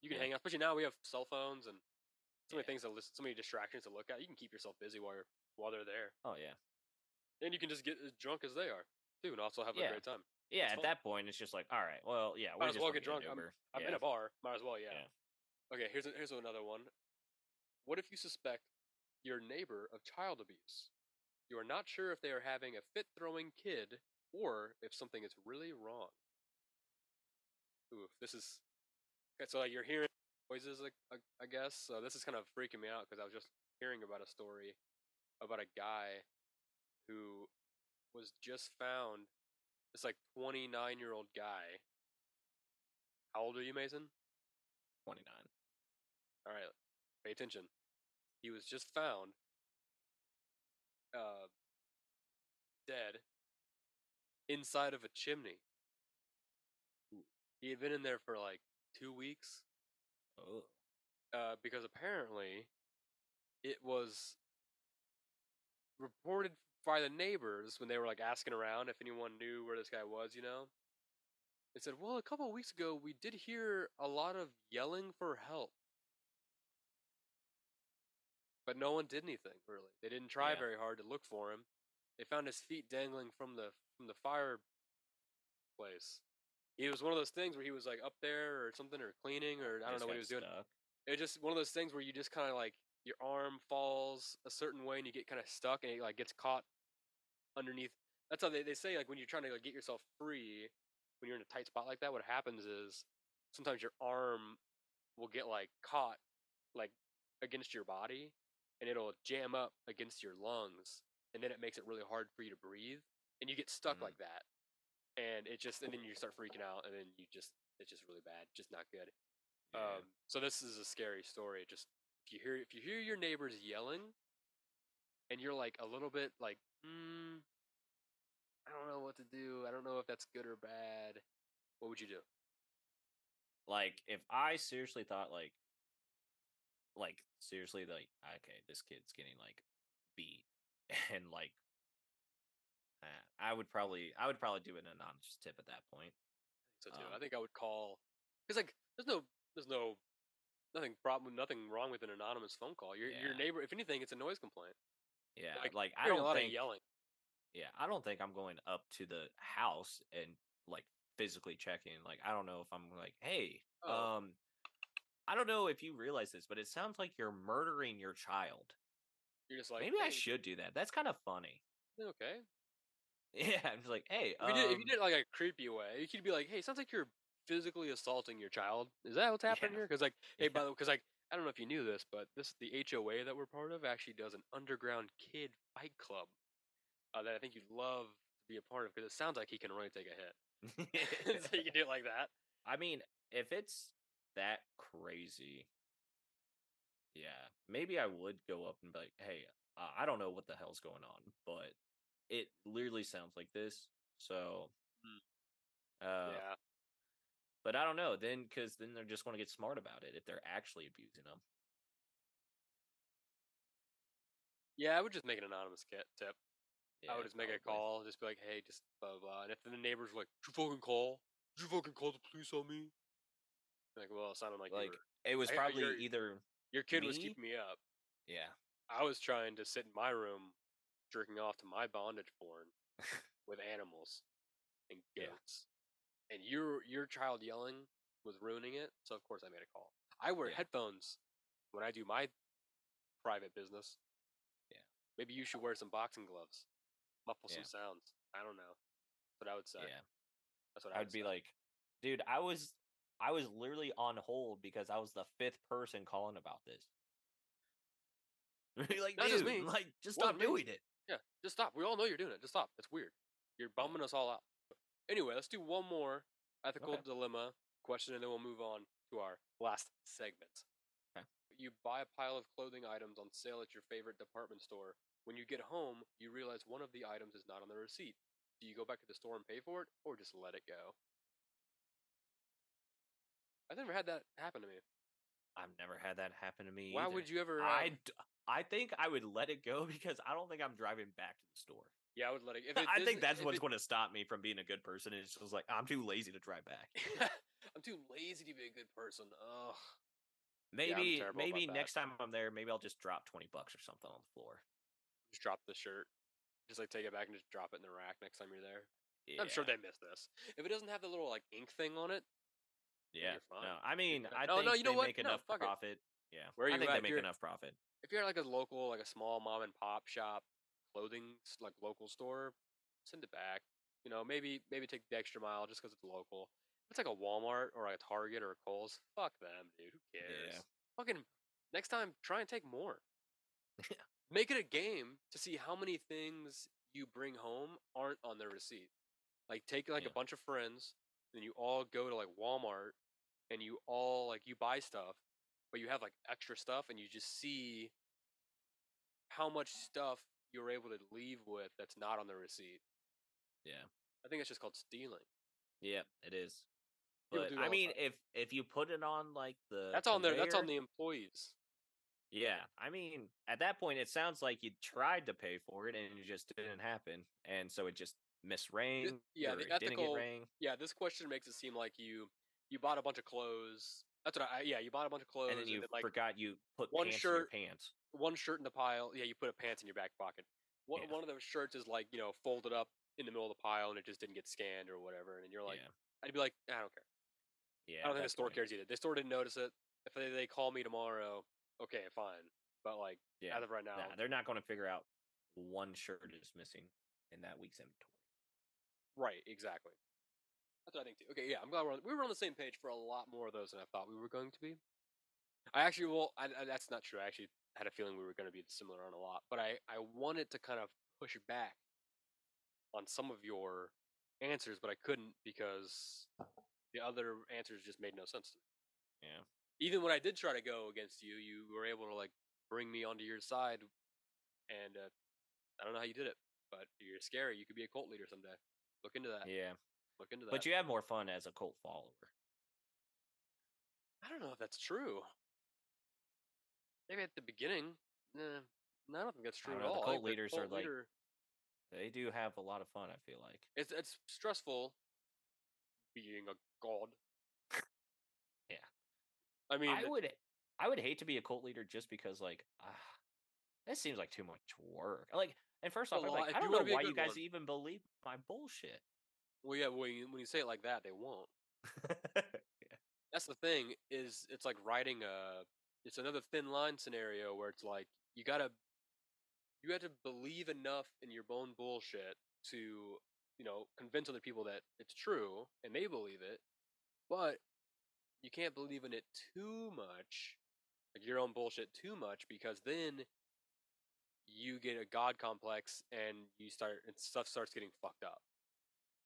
You can Yeah. hang out, especially now we have cell phones and so many Yeah. things to listen, so many distractions to look at. You can keep yourself busy while you're, while they're there, Oh yeah, and you can just get as drunk as they are too, and also have a great time. Yeah, at fun. that point, it's just like, all right, well, yeah, we're Might as well get drunk. I'm-. I'm yeah. in a bar. Might as well, yeah. Yeah. Okay, here's a, here's another one. What if you suspect your neighbor of child abuse? You are not sure if they are having a fit throwing kid or if something is really wrong. Ooh, this is okay. So like, you're hearing noises, like I, I guess. So this is kind of freaking me out because I was just hearing about a story about a guy who was just found. This like 29 year old guy. How old are you, Mason? 29. All right, pay attention. He was just found uh, dead inside of a chimney. He had been in there for like two weeks Oh. uh, because apparently it was reported by the neighbors when they were like asking around if anyone knew where this guy was, you know. They said, "Well, a couple of weeks ago, we did hear a lot of yelling for help, but no one did anything really. They didn't try Yeah. very hard to look for him. They found his feet dangling from the from the fireplace. It was one of those things where he was like up there or something or cleaning or I don't Just know what he was doing. stuck. It's just one of those things where you just kind of like your arm falls a certain way and you get kind of stuck and it like gets caught underneath. That's how they, they say like when you're trying to like, get yourself free when you're in a tight spot like that. What happens is sometimes your arm will get like caught like against your body and it'll jam up against your lungs and then it makes it really hard for you to breathe and you get stuck Mm. like that and it just and then you start freaking out and then you just it's just really bad just not good Yeah. um, so this is a scary story. Just if you hear if you hear your neighbors yelling, and you're like a little bit like, mm, I don't know what to do. I don't know if that's good or bad. What would you do? like if I seriously thought like like seriously like okay, this kid's getting like beat and like uh, I would probably I would probably do an anonymous tip at that point. So too, Um, I think I would call because like there's no there's no nothing problem nothing wrong with an anonymous phone call. Your your neighbor, if anything, it's a noise complaint. Yeah, Like, like I don't a lot think of yelling. yeah, I don't think I'm going up to the house and like physically checking. Like I don't know if I'm like, "Hey, Oh. um I don't know if you realize this, but it sounds like you're murdering your child. You're just like Maybe I should do that. That's kind of funny. Okay. Yeah, I'm just like, "Hey, If you, did, if you um, did it like a creepy way, you could be like, "Hey, sounds like you're physically assaulting your child. Is that what's happening Yeah. here?" Because like, hey, Yeah. by the way, because like, I don't know if you knew this, but this the HOA that we're part of actually does an underground kid fight club uh, that I think you'd love to be a part of because it sounds like he can really take a hit. so you can do it like that. I mean, if it's that crazy, yeah, maybe I would go up and be like, "Hey, uh, I don't know what the hell's going on, but it literally sounds like this." So, Mm. uh, yeah. But I don't know. Then, because then they're just going to get smart about it if they're actually abusing them. Yeah, I would just make an anonymous tip. I would just make a call, just be like, "Hey, just blah blah." And if the neighbors were like, "Did you fucking call? Did you fucking call the police on me?" Like, well, it sounded like, Like it was I- probably you're- either your kid was keeping me up. yeah, I was trying to sit in my room jerking off to my bondage porn with animals and Yeah. goats. And your your child yelling was ruining it, so of course I made a call. I wear Yeah. headphones when I do my private business. Yeah. Maybe you should wear some boxing gloves. Muffle Yeah. some sounds. I don't know. That's what I would say. yeah. That's what I I would would be like, dude, I was I was literally on hold because I was the fifth person calling about this. like, Not dude, just me. like, just stop me. doing it. Yeah, just stop. We all know you're doing it. Just stop. It's weird. You're bumming us all out. Anyway, let's do one more ethical Okay. dilemma question and then we'll move on to our last segment. Okay. You buy a pile of clothing items on sale at your favorite department store. When you get home, you realize one of the items is not on the receipt. Do you go back to the store and pay for it or just let it go? I've never had that happen to me. I've never had that happen to me. Why either. would you ever? uh, I, d- I think I would let it go because I don't think I'm driving back to the store. Yeah, I would let it. If it I think that's what's it- going to stop me from being a good person. It's just like I'm too lazy to drive back. I'm too lazy to be a good person. Ugh. Maybe terrible maybe next time I'm there, maybe I'll just drop twenty bucks or something on the floor. Just drop the shirt. Just like take it back and just drop it in the rack next time you're there. I'm sure they missed this. If it doesn't have the little like ink thing on it, Yeah. you're fine. No, I mean. I No, think no, you know they what? make No, enough fuck it. profit. Yeah. Where I you think at? they make enough profit. if you're like a local, like a small mom and pop shop clothing like local store, send it back. You know, maybe maybe take the extra mile just because it's local. If it's like a Walmart or like a Target or a Kohl's. Fuck them, dude. Who cares? Yeah. Fucking next time, try and take more. Yeah. Make it a game to see how many things you bring home aren't on their receipt. Like take like Yeah. a bunch of friends, then you all go to like Walmart and you all like you buy stuff, but you have like extra stuff and you just see how much stuff you're able to leave with that's not on the receipt. Yeah. I think it's just called stealing. Yeah, it is. But I mean, if if you put it on like the That's on there. That's on the employees. Yeah, I mean, at that point, it sounds like you tried to pay for it and it just didn't happen, and so it just misrang. yeah, the ethical-. Yeah, this question makes it seem like you you bought a bunch of clothes. That's what I yeah, you bought a bunch of clothes and then you like forgot you put one pants shirt- pants. one shirt in the pile. Yeah, you put a pants in your back pocket. One, Yeah. one of those shirts is like you know folded up in the middle of the pile and it just didn't get scanned or whatever. And you're like, yeah, I'd be like, I don't care. yeah. I don't think the store point. cares either. The store didn't notice it. If they, they call me tomorrow, okay, fine. But like Yeah, as of right now, nah, they're not going to figure out one shirt is missing in that week's inventory. right, exactly. That's what I think too. Okay, yeah, I'm glad we're on, we were on the same page for a lot more of those than I thought we were going to be. I actually, well, I, I, that's not true. I actually had a feeling we were going to be similar on a lot, but I, I wanted to kind of push back on some of your answers, but I couldn't because the other answers just made no sense to me. Yeah, Even when I did try to go against you, you were able to like bring me onto your side, and uh, I don't know how you did it, but you're scary. You could be a cult leader someday. Look into that. yeah. Look into that. But you have more fun as a cult follower. I don't know if that's true. Maybe at the beginning. Nah, no, I don't think that's true at know, the all. I cult think the leaders are, cult like they do have a lot of fun. I feel like. it's it's stressful being a god. Yeah. I mean, I would I would hate to be a cult leader just because like ah, this seems like too much work. Like, and first off, I'm like, I don't know why you guys one. even believe my bullshit. Well, yeah, when you, when you say it like that, they won't. That's the thing is, it's like writing a. It's another thin line scenario where it's like you gotta, you have to believe enough in your own bullshit to, you know, convince other people that it's true and they believe it, but you can't believe in it too much, like your own bullshit too much, because then you get a god complex and you start and stuff starts getting fucked up.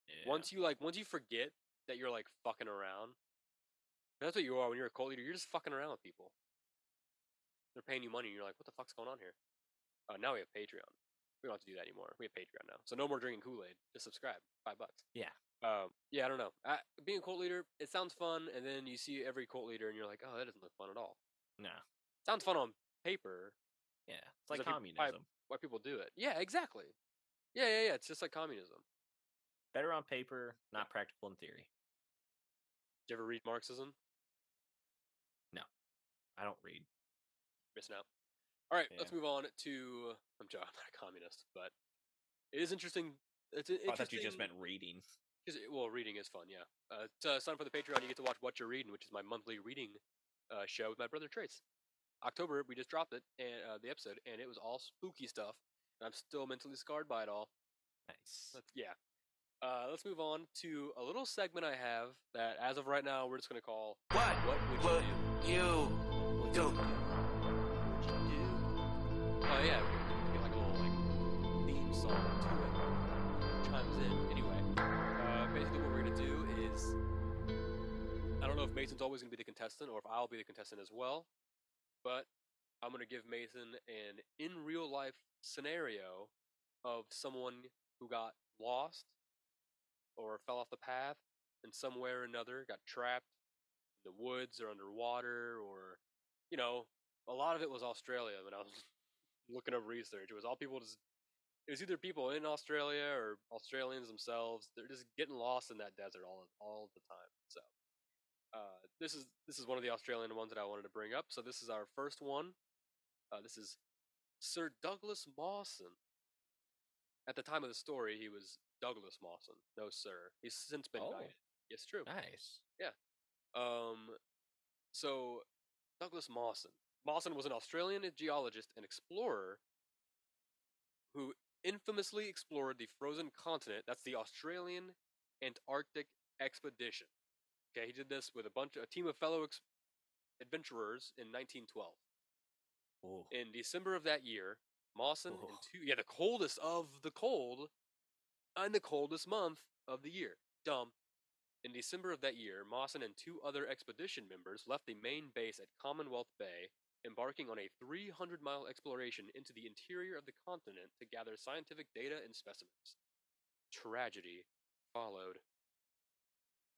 Yeah. Once you like, once you forget that you're like fucking around, that's what you are when you're a cult leader. You're just fucking around with people. They're paying you money, and you're like, "What the fuck's going on here?" Uh, now we have Patreon. We don't have to do that anymore. We have Patreon now, so no more drinking Kool Aid. Just subscribe, five bucks. Yeah. Um, yeah, I don't know. I, being a cult leader, it sounds fun, and then you see every cult leader, and you're like, "Oh, that doesn't look fun at all." Nah. Sounds fun on paper. Yeah. It's like are peop- I- communism. Why people do it? Yeah, exactly. Yeah, yeah, yeah. It's just like communism. Better on paper, not practical in theory. Did you ever read Marxism? No, I don't read. missing out. All right, let's move on to. I'm I'm not a communist, but it is interesting. It's an Oh, I thought interesting. you just meant reading. well, reading is fun, yeah. Uh, to sign up for the Patreon, you get to watch What You're Reading, which is my monthly reading uh, show with my brother Trace. October, we just dropped it and uh, the episode, and it was all spooky stuff. And I'm still mentally scarred by it all. Nice. But yeah. Uh, let's move on to a little segment I have that, as of right now, we're just gonna call What "What Would You Do?" you What do? Would you do? Oh yeah, we get, like a little like theme song to it. Chimes in. Anyway, uh, basically what we're gonna do is, I don't know if Mason's always gonna be the contestant or if I'll be the contestant as well, but I'm gonna give Mason an in real life scenario of someone who got lost or fell off the path and somewhere or another got trapped in the woods or underwater or you know a lot of it was Australia when I was looking up research. It was all people just it was either people in Australia or Australians themselves. They're just getting lost in that desert all all the time. So uh, this is this is one of the Australian ones that I wanted to bring up. So this is our first one. Uh, this is Sir Douglas Mawson. At the time of the story, he was Douglas Mawson. No, sir. He's since been Oh. Yes, true. Nice. Yeah. Um, so Douglas Mawson. Mawson was an Australian geologist and explorer who infamously explored the frozen continent. That's the Australian Antarctic Expedition. Okay, he did this with a bunch, a team of fellow ex- adventurers in 1912. Ooh. In December of that year, Mawson and two, yeah, the coldest of the cold, and the coldest month of the year. Dumb. In December of that year, Mawson and two other expedition members left the main base at Commonwealth Bay, embarking on a 300 mile exploration into the interior of the continent to gather scientific data and specimens. Tragedy followed.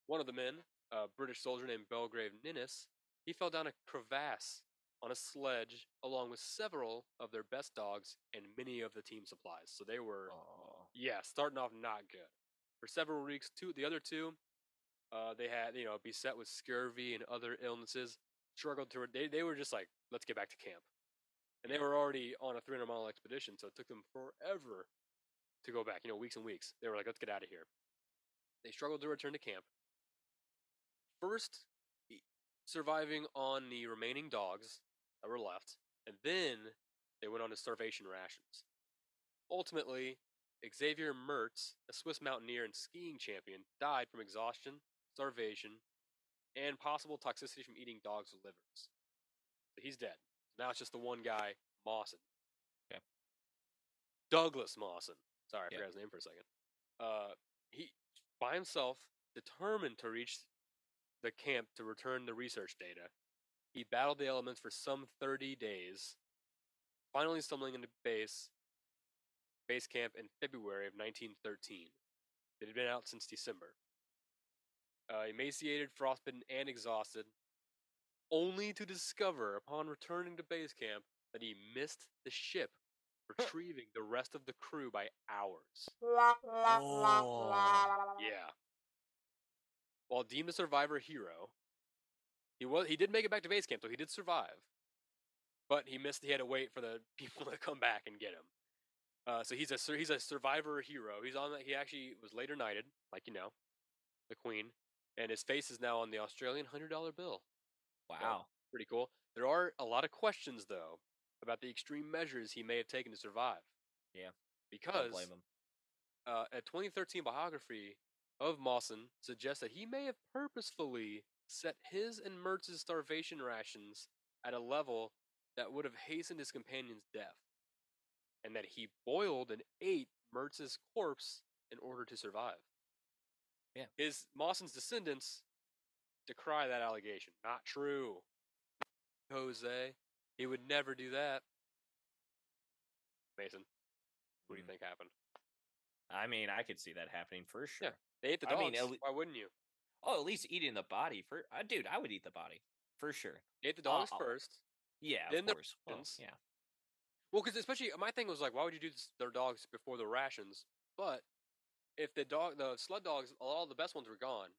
One of the men, a British soldier named Belgrave Ninnis, he fell down a crevasse on a sledge along with several of their best dogs and many of the team supplies. So they were Aw. Yeah, starting off not good. For several weeks, two the other two, uh, they had you know beset with scurvy and other illnesses. Struggled to they they were just like let's get back to camp, and they were already on a 300 mile expedition, so it took them forever to go back. You know, weeks and weeks. They were like let's get out of here. They struggled to return to camp. First, surviving on the remaining dogs that were left, and then they went on to starvation rations. Ultimately, Xavier Mertz, a Swiss mountaineer and skiing champion, died from exhaustion, starvation, and possible toxicity from eating dogs' livers. So he's dead. Now it's just the one guy, Mawson. Okay. Douglas Mawson. Sorry, I Yeah. forgot his name for a second. Uh, he, by himself, determined to reach the camp to return the research data. He battled the elements for some 30 days, finally stumbling into base base camp in February of 1913. It had been out since December. Uh, emaciated, frostbitten, and exhausted, only to discover upon returning to base camp that he missed the ship, retrieving the rest of the crew by hours. Oh. Yeah. While deemed a survivor hero, he was he did make it back to base camp, so he did survive. But he missed. He had to wait for the people to come back and get him. Uh, so he's a he's a survivor hero. He's on. He actually was later knighted, like you know, the Queen, and his face is now on the Australian hundred dollar bill. Wow. Pretty cool. There are a lot of questions though about the extreme measures he may have taken to survive. Yeah, Because blame him. uh, a 2013 biography of Mawson suggests that he may have purposefully set his and Mertz's starvation rations at a level that would have hastened his companion's death, and that he boiled and ate Mertz's corpse in order to survive. Yeah. His Mawson's descendants decry that allegation. Not true. Jose, he would never do that. Mason, what do you Mm. think happened? I mean, I could see that happening for sure. They ate the dogs. I mean, le- Why wouldn't you? Oh, at least eating the body for, uh, dude. I would eat the body for sure. They ate the dogs Uh, first. Yeah, Then of the course. Well, yeah, Well, because especially uh, my thing was like, why would you do this, their dogs before the rations? But if the dog, the sled dogs, all the best ones were gone.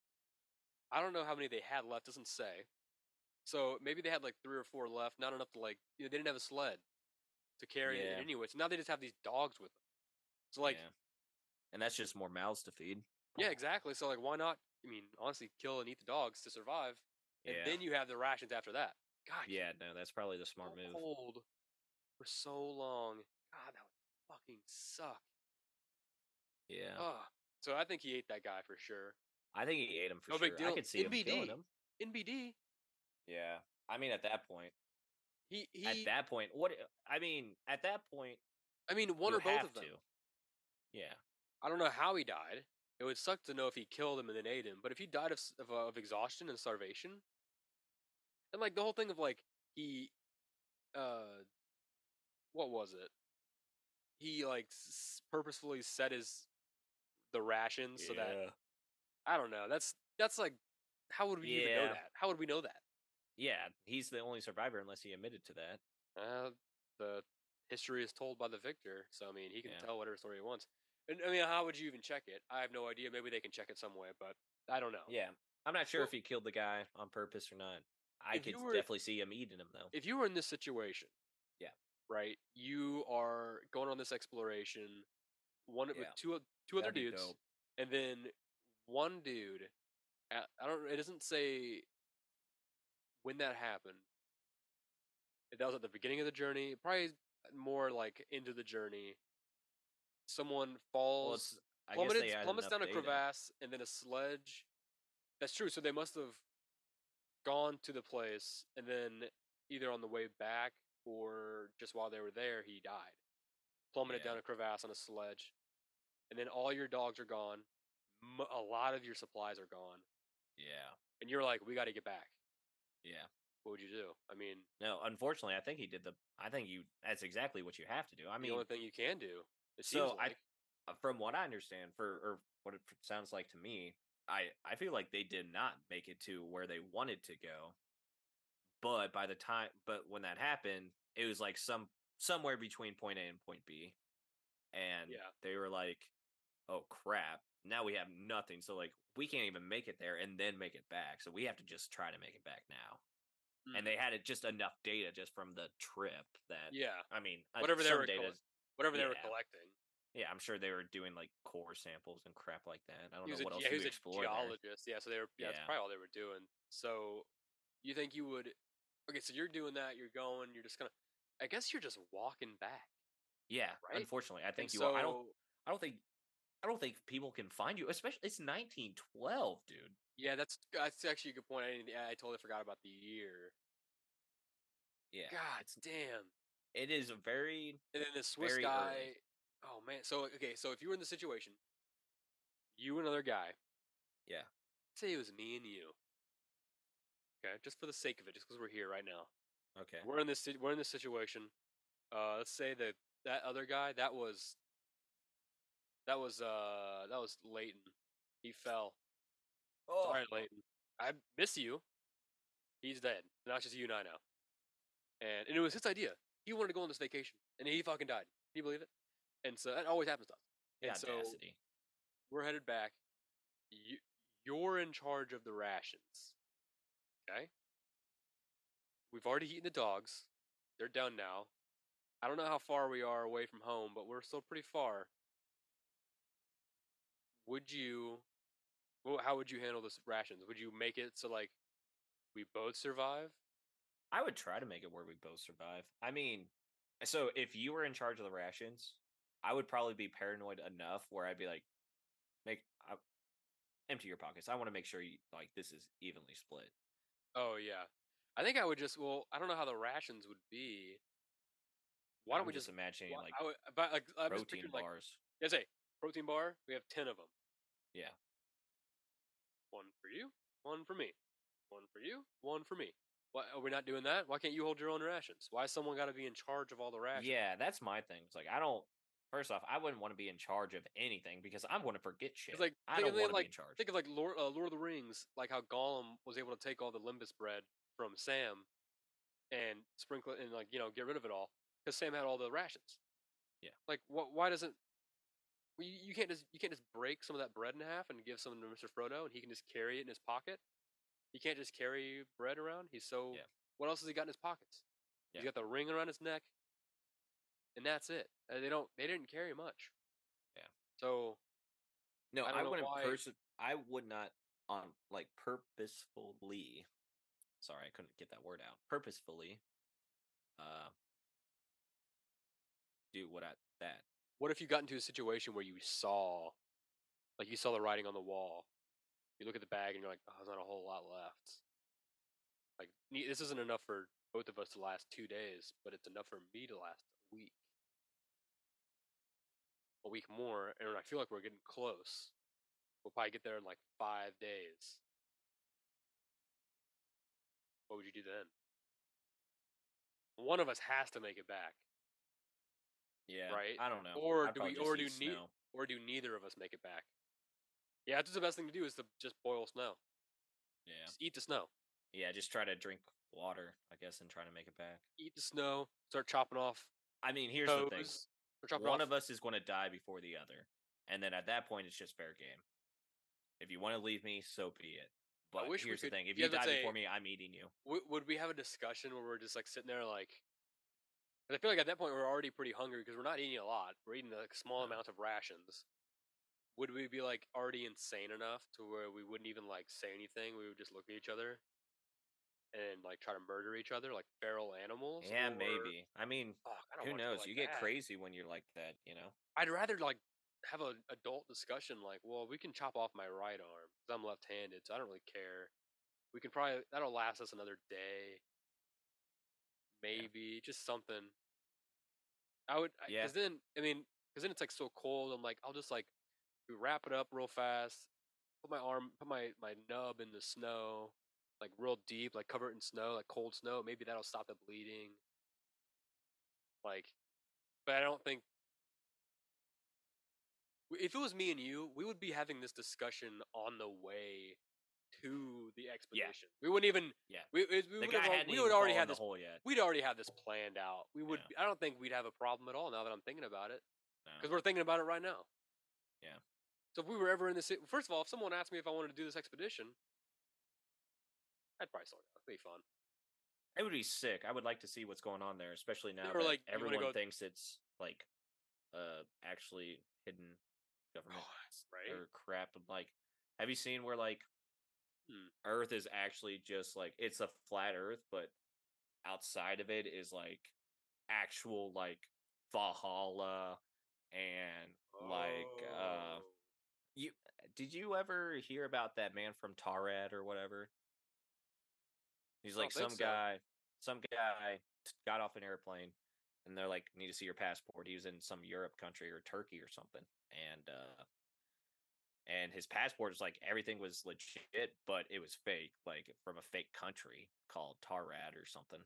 I don't know how many they had left. Doesn't say. So maybe they had like three or four left. Not enough to like. You know, they didn't have a sled to carry Yeah. it anyway. So now they just have these dogs with them. So like, yeah. and that's just more mouths to feed. yeah, exactly. So like, why not? I mean, honestly, kill and eat the dogs to survive, and Yeah, then you have the rations after that. God, yeah. No, that's probably the smart so move. cold for so long. God, that would fucking suck. Yeah. So I think he ate that guy for sure. I think he ate him for No sure. big deal. I could see him NBD. killing him. NBD. Yeah, I mean, at that point, He he. at that point, what? I mean, at that point, I mean, one or both of them. to. Yeah, I don't know how he died. It would suck to know if he killed him and then ate him. But if he died of of, uh, of exhaustion and starvation, and like the whole thing of like he, uh, what was it? He like s- purposefully set his the rations so that Yeah. I don't know. That's that's like how would we even know Yeah. that? How would we know that? yeah, he's the only survivor unless he admitted to that. Uh, the history is told by the victor, so I mean, he can Yeah. tell whatever story he wants. And I mean, how would you even check it? I have no idea. Maybe they can check it some way, but I don't know. Yeah, I'm not sure Well- if he killed the guy on purpose or not. I If could you were- definitely see him eating him though. If you were in this situation. Right, you are going on this exploration. One Yeah. with two two other dudes, dope. and then one dude. I don't. It doesn't say when that happened. That was at the beginning of the journey, probably more like into the journey. Someone falls, guess plummeted, plummets down a crevasse, and then a sledge. That's true. So they must have gone to the place, and then either on the way back or just while they were there, he died. Plummeted Yeah. down a crevasse on a sledge, and then all your dogs are gone. A lot of your supplies are gone, Yeah, and you're like, "We got to get back." yeah. What would you do? I mean, No, unfortunately, I think he did the. I think you. That's exactly what you have to do. I mean, the only thing you can do. It so seems I, like. uh, from what I understand, for or what it sounds like to me, I I feel like they did not make it to where they wanted to go. But by the time, but when that happened, it was like some somewhere between point A and point B, and Yeah. they were like, "Oh crap! Now we have nothing. So like we can't even make it there and then make it back. So we have to just try to make it back now." Mm. And they had it just enough data just from the trip that yeah, I mean, uh, Whatever they were data collect- whatever they were collecting. yeah, I'm sure they were doing like core samples and crap like that. I don't know a, what else yeah, he was a explore there. geologist. Yeah, so they were. Yeah, that's Yeah. probably all they were doing. So, you think you would? Okay, so you're doing that. You're going. You're just gonna. I guess you're just walking back. Yeah, Right? unfortunately, I think And you. are. I don't. I don't think. I don't think people can find you, especially it's 1912, dude. Yeah, that's that's actually a good point. I didn't, I totally forgot about the year. Yeah, God damn. it is a very. And then the Swiss guy. early. Oh man. So okay, so if you were in the situation, you and another guy. Yeah. Say it was me and you. Okay, just for the sake of it, just because we're here right now. Okay. We're in this. si- We're in this situation. Uh, let's say that that other guy. That was. That was uh. That was Leighton. He fell. Oh, Sorry, Leighton. I miss you. He's dead. Now it's just you and I now. And, and it was his idea. He wanted to go on this vacation, and he fucking died. Can you believe it? And so that always happens to us. the And so audacity. we're headed back. You, you're in charge of the rations. Okay. We've already eaten the dogs. They're done now. I don't know how far we are away from home, but we're still pretty far. Would you? Well, how would you handle the rations? Would you make it so like we both survive? I would try to make it where we both survive. I mean, so if you were in charge of the rations, I would probably be paranoid enough where I'd be like, make I, empty your pockets. I want to make sure you like this is evenly split. Oh yeah, I think I would just. Well, I don't know how the rations would be. Why don't I'm we just just? imagining why- like I would, but like I'm just protein like bars? yeah, say protein bar. We have ten of them. Yeah. One for you, one for me, one for you, one for me. Why are we not doing that? Why can't you hold your own rations? Why has someone got to be in charge of all the rations? Yeah, that's my thing. It's like I don't. First off, I wouldn't want to be in charge of anything because I'm going to forget shit. like, I don't want to like- be in charge. Think of like Lord, uh, Lord of the Rings, like how Gollum was able to take all the Lembas bread from Sam and sprinkle it and like you know get rid of it all because Sam had all the rations. Yeah. Like what? Why doesn't? Well, you, you can't just you can't just break some of that bread in half and give some to Mr. Frodo and he can just carry it in his pocket. He can't just carry bread around. He's so. Yeah. What else has he got in his pockets? Yeah. He's got the ring around his neck, and that's it. Uh, They don't. They didn't carry much. Yeah. So No, I I, wouldn't. why- Perso- I would not on like purposefully. Sorry, I couldn't get that word out. Purposefully, uh, do what I that. What if you got into a situation where you saw, like you saw the writing on the wall? You look at the bag and you're like, oh, there's not a whole lot left. Like this isn't enough for both of us to last two days, but it's enough for me to last a week, a week more, and I feel like we're getting close. We'll probably get there in like five days. What would you do then? One of us has to make it back. Yeah, Right? I don't know. Or I'd do we- or do ne- or do neither of us make it back? Yeah, that's the best thing to do is to just boil snow. Yeah, Just eat the snow. yeah. Just try to drink water, I guess, and try to make it back. Eat the snow. Start chopping off I mean, here's the thing: toes. Or chopping one off. of us is going to die before the other, and then at that point, it's just fair game. If you want to leave me, so be it. But here's the could- thing: if yeah, you die say- before me, I'm eating you. W- would we have a discussion where we're just like sitting there like? I feel like at that point we're already pretty hungry because we're not eating a lot. We're eating like a small No. amount of rations. would we be like already insane enough to where we wouldn't even like say anything? We would just look at each other and like try to murder each other like feral animals. Yeah, or- maybe. I mean, Fuck, I who knows? like you get crazy when you're like that, you know. I'd rather like have an adult discussion like, well, we can chop off my right arm because I'm left-handed, so I don't really care. We can probably that'll last us another day, maybe just something. I would, Yeah. because then I mean, because then it's like so cold. I'm like, I'll just like wrap it up real fast, put my arm, put my my nub in the snow, like real deep, like cover it in snow, like cold snow. Maybe that'll stop the bleeding. Like, but I don't think if it was me and you, we would be having this discussion on the way to the expedition. Yeah. We wouldn't even. Yeah. We we, we would have, we would already have this. hole yet. We'd already have this planned out. We would. Yeah. I don't think we'd have a problem at all now that I'm thinking about it No. because we're thinking about it right now. Yeah. So if we were ever in this, first of all, if someone asked me if I wanted to do this expedition, I'd probably still go. It'd be fun. It would be sick. I would like to see what's going on there, especially now Or, that like, everyone go- thinks it's like uh actually hidden government right? or crap. Like, have you seen where like Hmm. Earth is actually just like it's a flat Earth, but outside of it is like actual like Valhalla and like uh Oh. you did you ever hear about that man from Taured or whatever? He's like some so. guy, some guy got off an airplane, and they're like, "Need to see your passport." He was in some Europe country or Turkey or something, and uh, and his passport is like everything was legit, but it was fake, like from a fake country called Taured or something.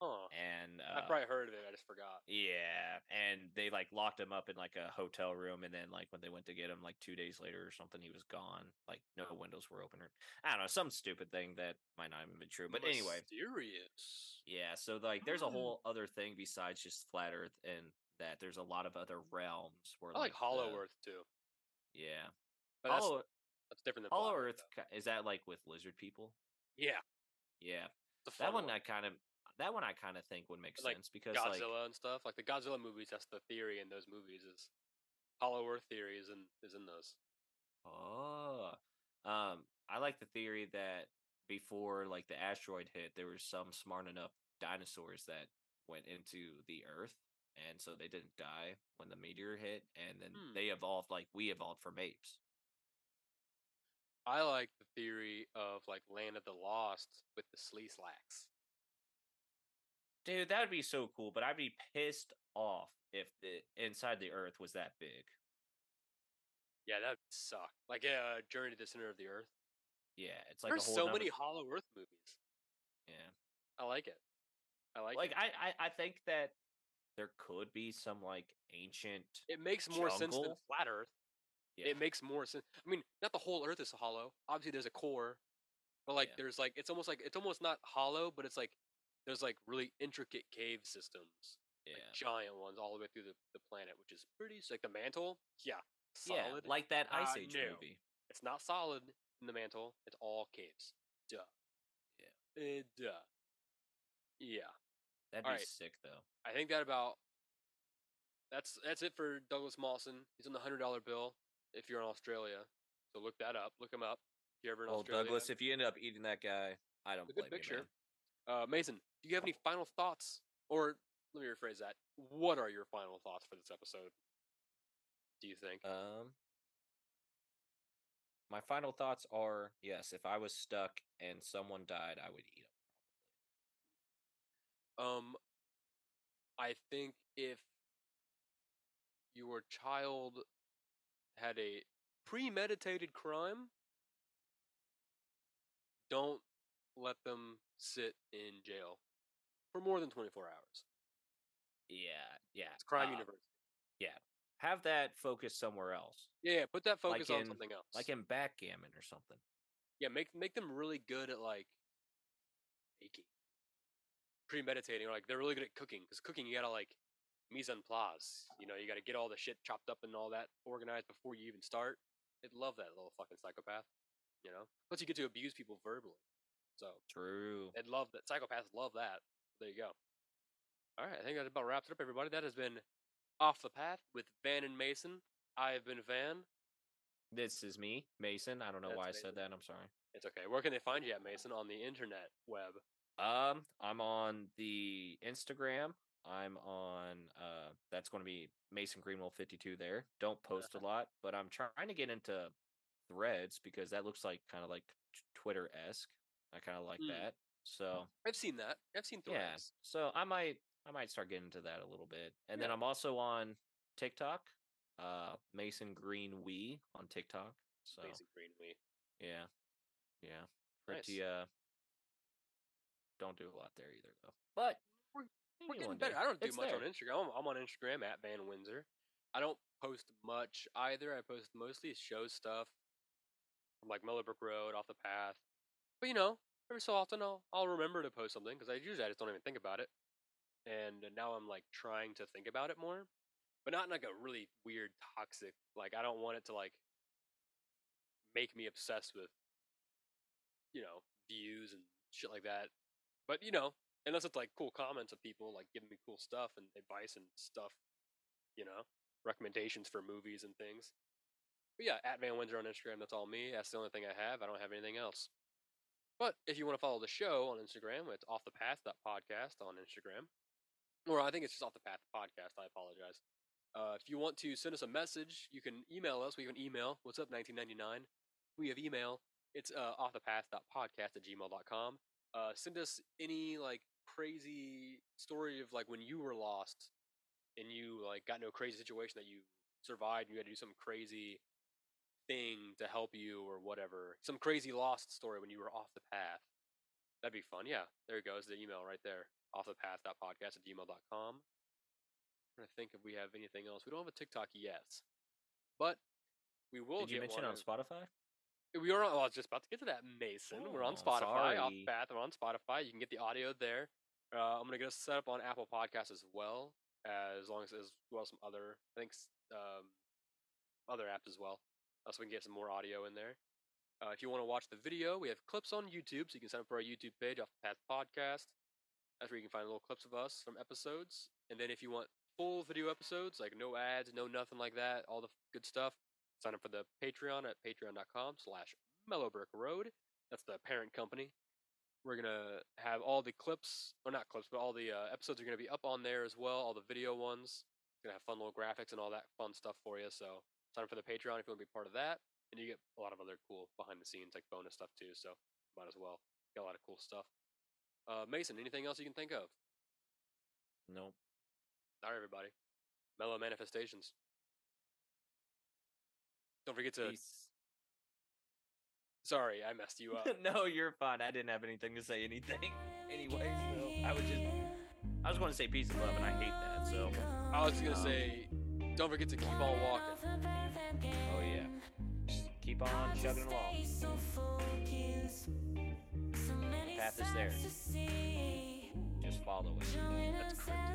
Huh. And I uh, probably heard of it. I just forgot. yeah, and they like locked him up in like a hotel room, and then like when they went to get him, like two days later or something, he was gone. Like no windows were open, or I don't know, some stupid thing that might not even be true. But anyway, mysterious. yeah. So like, there's a Mm. whole other thing besides just flat Earth, and that there's a lot of other realms where I like Hollow the- Earth too. Yeah, But that's, Hollow that's different than Hollow Earth is that like with lizard people? Yeah, Yeah, that fun one I kind of that one I kind of think would make Like sense because like Godzilla and stuff. Like the Godzilla movies, that's the theory in those movies is Hollow Earth theory is in is in those. Oh, um, I like the theory that before like the asteroid hit, there was some smart enough dinosaurs that went into the Earth, and so they didn't die when the meteor hit, and then Hmm. they evolved like we evolved from apes. I like the theory of like Land of the Lost with the Sleestaks. Dude, that would be so cool, but I'd be pissed off if the inside the Earth was that big. Yeah, that would suck. Like uh, Journey to the Center of the Earth. Yeah, it's like There's a whole so nother- many Hollow Earth movies. Yeah, I like it. I like, like it. I, I I think that there could be some like ancient. It makes more sense than flat Earth. Yeah. It makes more sense. I mean, not the whole Earth is hollow. Obviously, there's a core, but like, Yeah. there's like, it's almost like it's almost not hollow, but it's like there's like really intricate cave systems, yeah, like giant ones, all the way through the, the planet, which is pretty. Like the mantle, yeah, yeah, solid. like that Ice Uh, Age no. movie. it's not solid in the mantle. It's all caves. Duh. Yeah. Uh, duh. Yeah. That'd be Alright. sick though. I think that about that's that's it for Douglas Mawson. He's on the hundred dollar bill if you're in Australia. So look that up. Look him up. If you're ever in Well, Australia. Douglas, if you end up eating that guy, I don't a good blame picture. Uh, Mason, do you have any final thoughts? Or let me rephrase that. What are your final thoughts for this episode? Do you think? Um, my final thoughts are: yes, if I was stuck and someone died, I would eat them. Um, I think if your child had a premeditated crime, don't let them sit in jail for more than 24 hours. Yeah, yeah. It's crime uh, university. Yeah. Have that focus somewhere else, Yeah, put that focus on in- something else. like in backgammon or something. yeah, make make them really good at like baking, premeditating, or like they're really good at cooking. Because cooking, you gotta like mise en place. You know, you gotta get all the shit chopped up and all that organized before you even start. They'd love that little fucking psychopath. You know, plus you get to abuse people verbally. So True. they'd love that. Psychopaths love that. There you go. All right, I think that about wraps it up, everybody. That has been off the path with Van and Mason. I have been Van. This is me, Mason. I don't know That's why I said that. I'm sorry. It's okay. Where can they find you at, Mason? On the internet web. Um, I'm on the Instagram. I'm on uh that's going to be Mason Greenwell 52 there. Don't post a lot, but I'm trying to get into threads because that looks like kind of like Twitter-esque. I kind of like Mm. that. So, I've seen that. I've seen yeah. So, I might I might start getting into that a little bit. And then I'm also on TikTok. Uh Mason Green Wee on TikTok. So, Mason Green we. yeah. Yeah. Nice. Pretty uh don't do a lot there either though. But We're- We're getting better. day. I don't do It's much on. Instagram. I'm, I'm on Instagram at Van Windsor. I don't post much either. I post mostly show stuff from like Mellow Brick Road, off the path. But you know, every so often I'll I'll remember to post something because I usually I just don't even think about it. And uh, now I'm like trying to think about it more, but not in like a really weird toxic. Like I don't want it to like make me obsessed with you know views and shit like that. But you know, unless it's like cool comments of people like giving me cool stuff and advice and stuff, you know, recommendations for movies and things. But yeah, at Van Windsor on Instagram. That's all me. That's the only thing I have. I don't have anything else. But if you want to follow the show on Instagram, it's off the path podcast on Instagram. Or I think it's just off the path podcast. I apologize. Uh, if you want to send us a message, you can email us. We have an email. What's up, 1999? We have email. It's uh, off the path podcast at gmail.com. Uh, send us any like crazy story of like when you were lost and you like got into a crazy situation that you survived and you had to do some crazy thing to help you or whatever. Some crazy lost story when you were off the path. That'd be fun. Yeah, there it goes. The email right there. Off the path podcast at gmail.com. trying to think if we have anything else. We don't have a TikTok yet. But we will Did you mention on Spotify? we are on. Well, I was just about to get to that, Mason. We're on Oh, Spotify. Off sorry. path. We're on Spotify. You can get the audio there. Uh, I'm gonna get us set up on Apple Podcasts as well, as long as as well as some other, I think, um, other apps as well, uh, so we can get some more audio in there. Uh, if you want to watch the video, we have clips on YouTube, so you can sign up for our YouTube page, Off the Path Podcast. That's where you can find little clips of us from episodes. And then if you want full video episodes, like no ads, no nothing like that, all the good stuff, sign up for the Patreon at patreon.com slash Mellow Brick Road. That's the parent company. We're gonna have all the clips, or not clips, but all the uh, episodes are gonna be up on there as well. All the video ones. It's gonna have fun little graphics and all that fun stuff for you. So sign up for the Patreon if you want to be part of that, and you get a lot of other cool behind the scenes like bonus stuff too. So might as well get a lot of cool stuff. Uh, Mason, anything else you can think of? Nope. All right, everybody. Mellow manifestations. Don't forget to. Peace. Sorry, I messed you up. no, you're fine. I didn't have anything to say anything. Anyway, so I was just I was going to say peace and love, and I hate that. So, I was gonna Um, say, don't forget to keep on walking. Oh yeah. Just keep on chugging along. So Path is there. Just follow it. That's correct.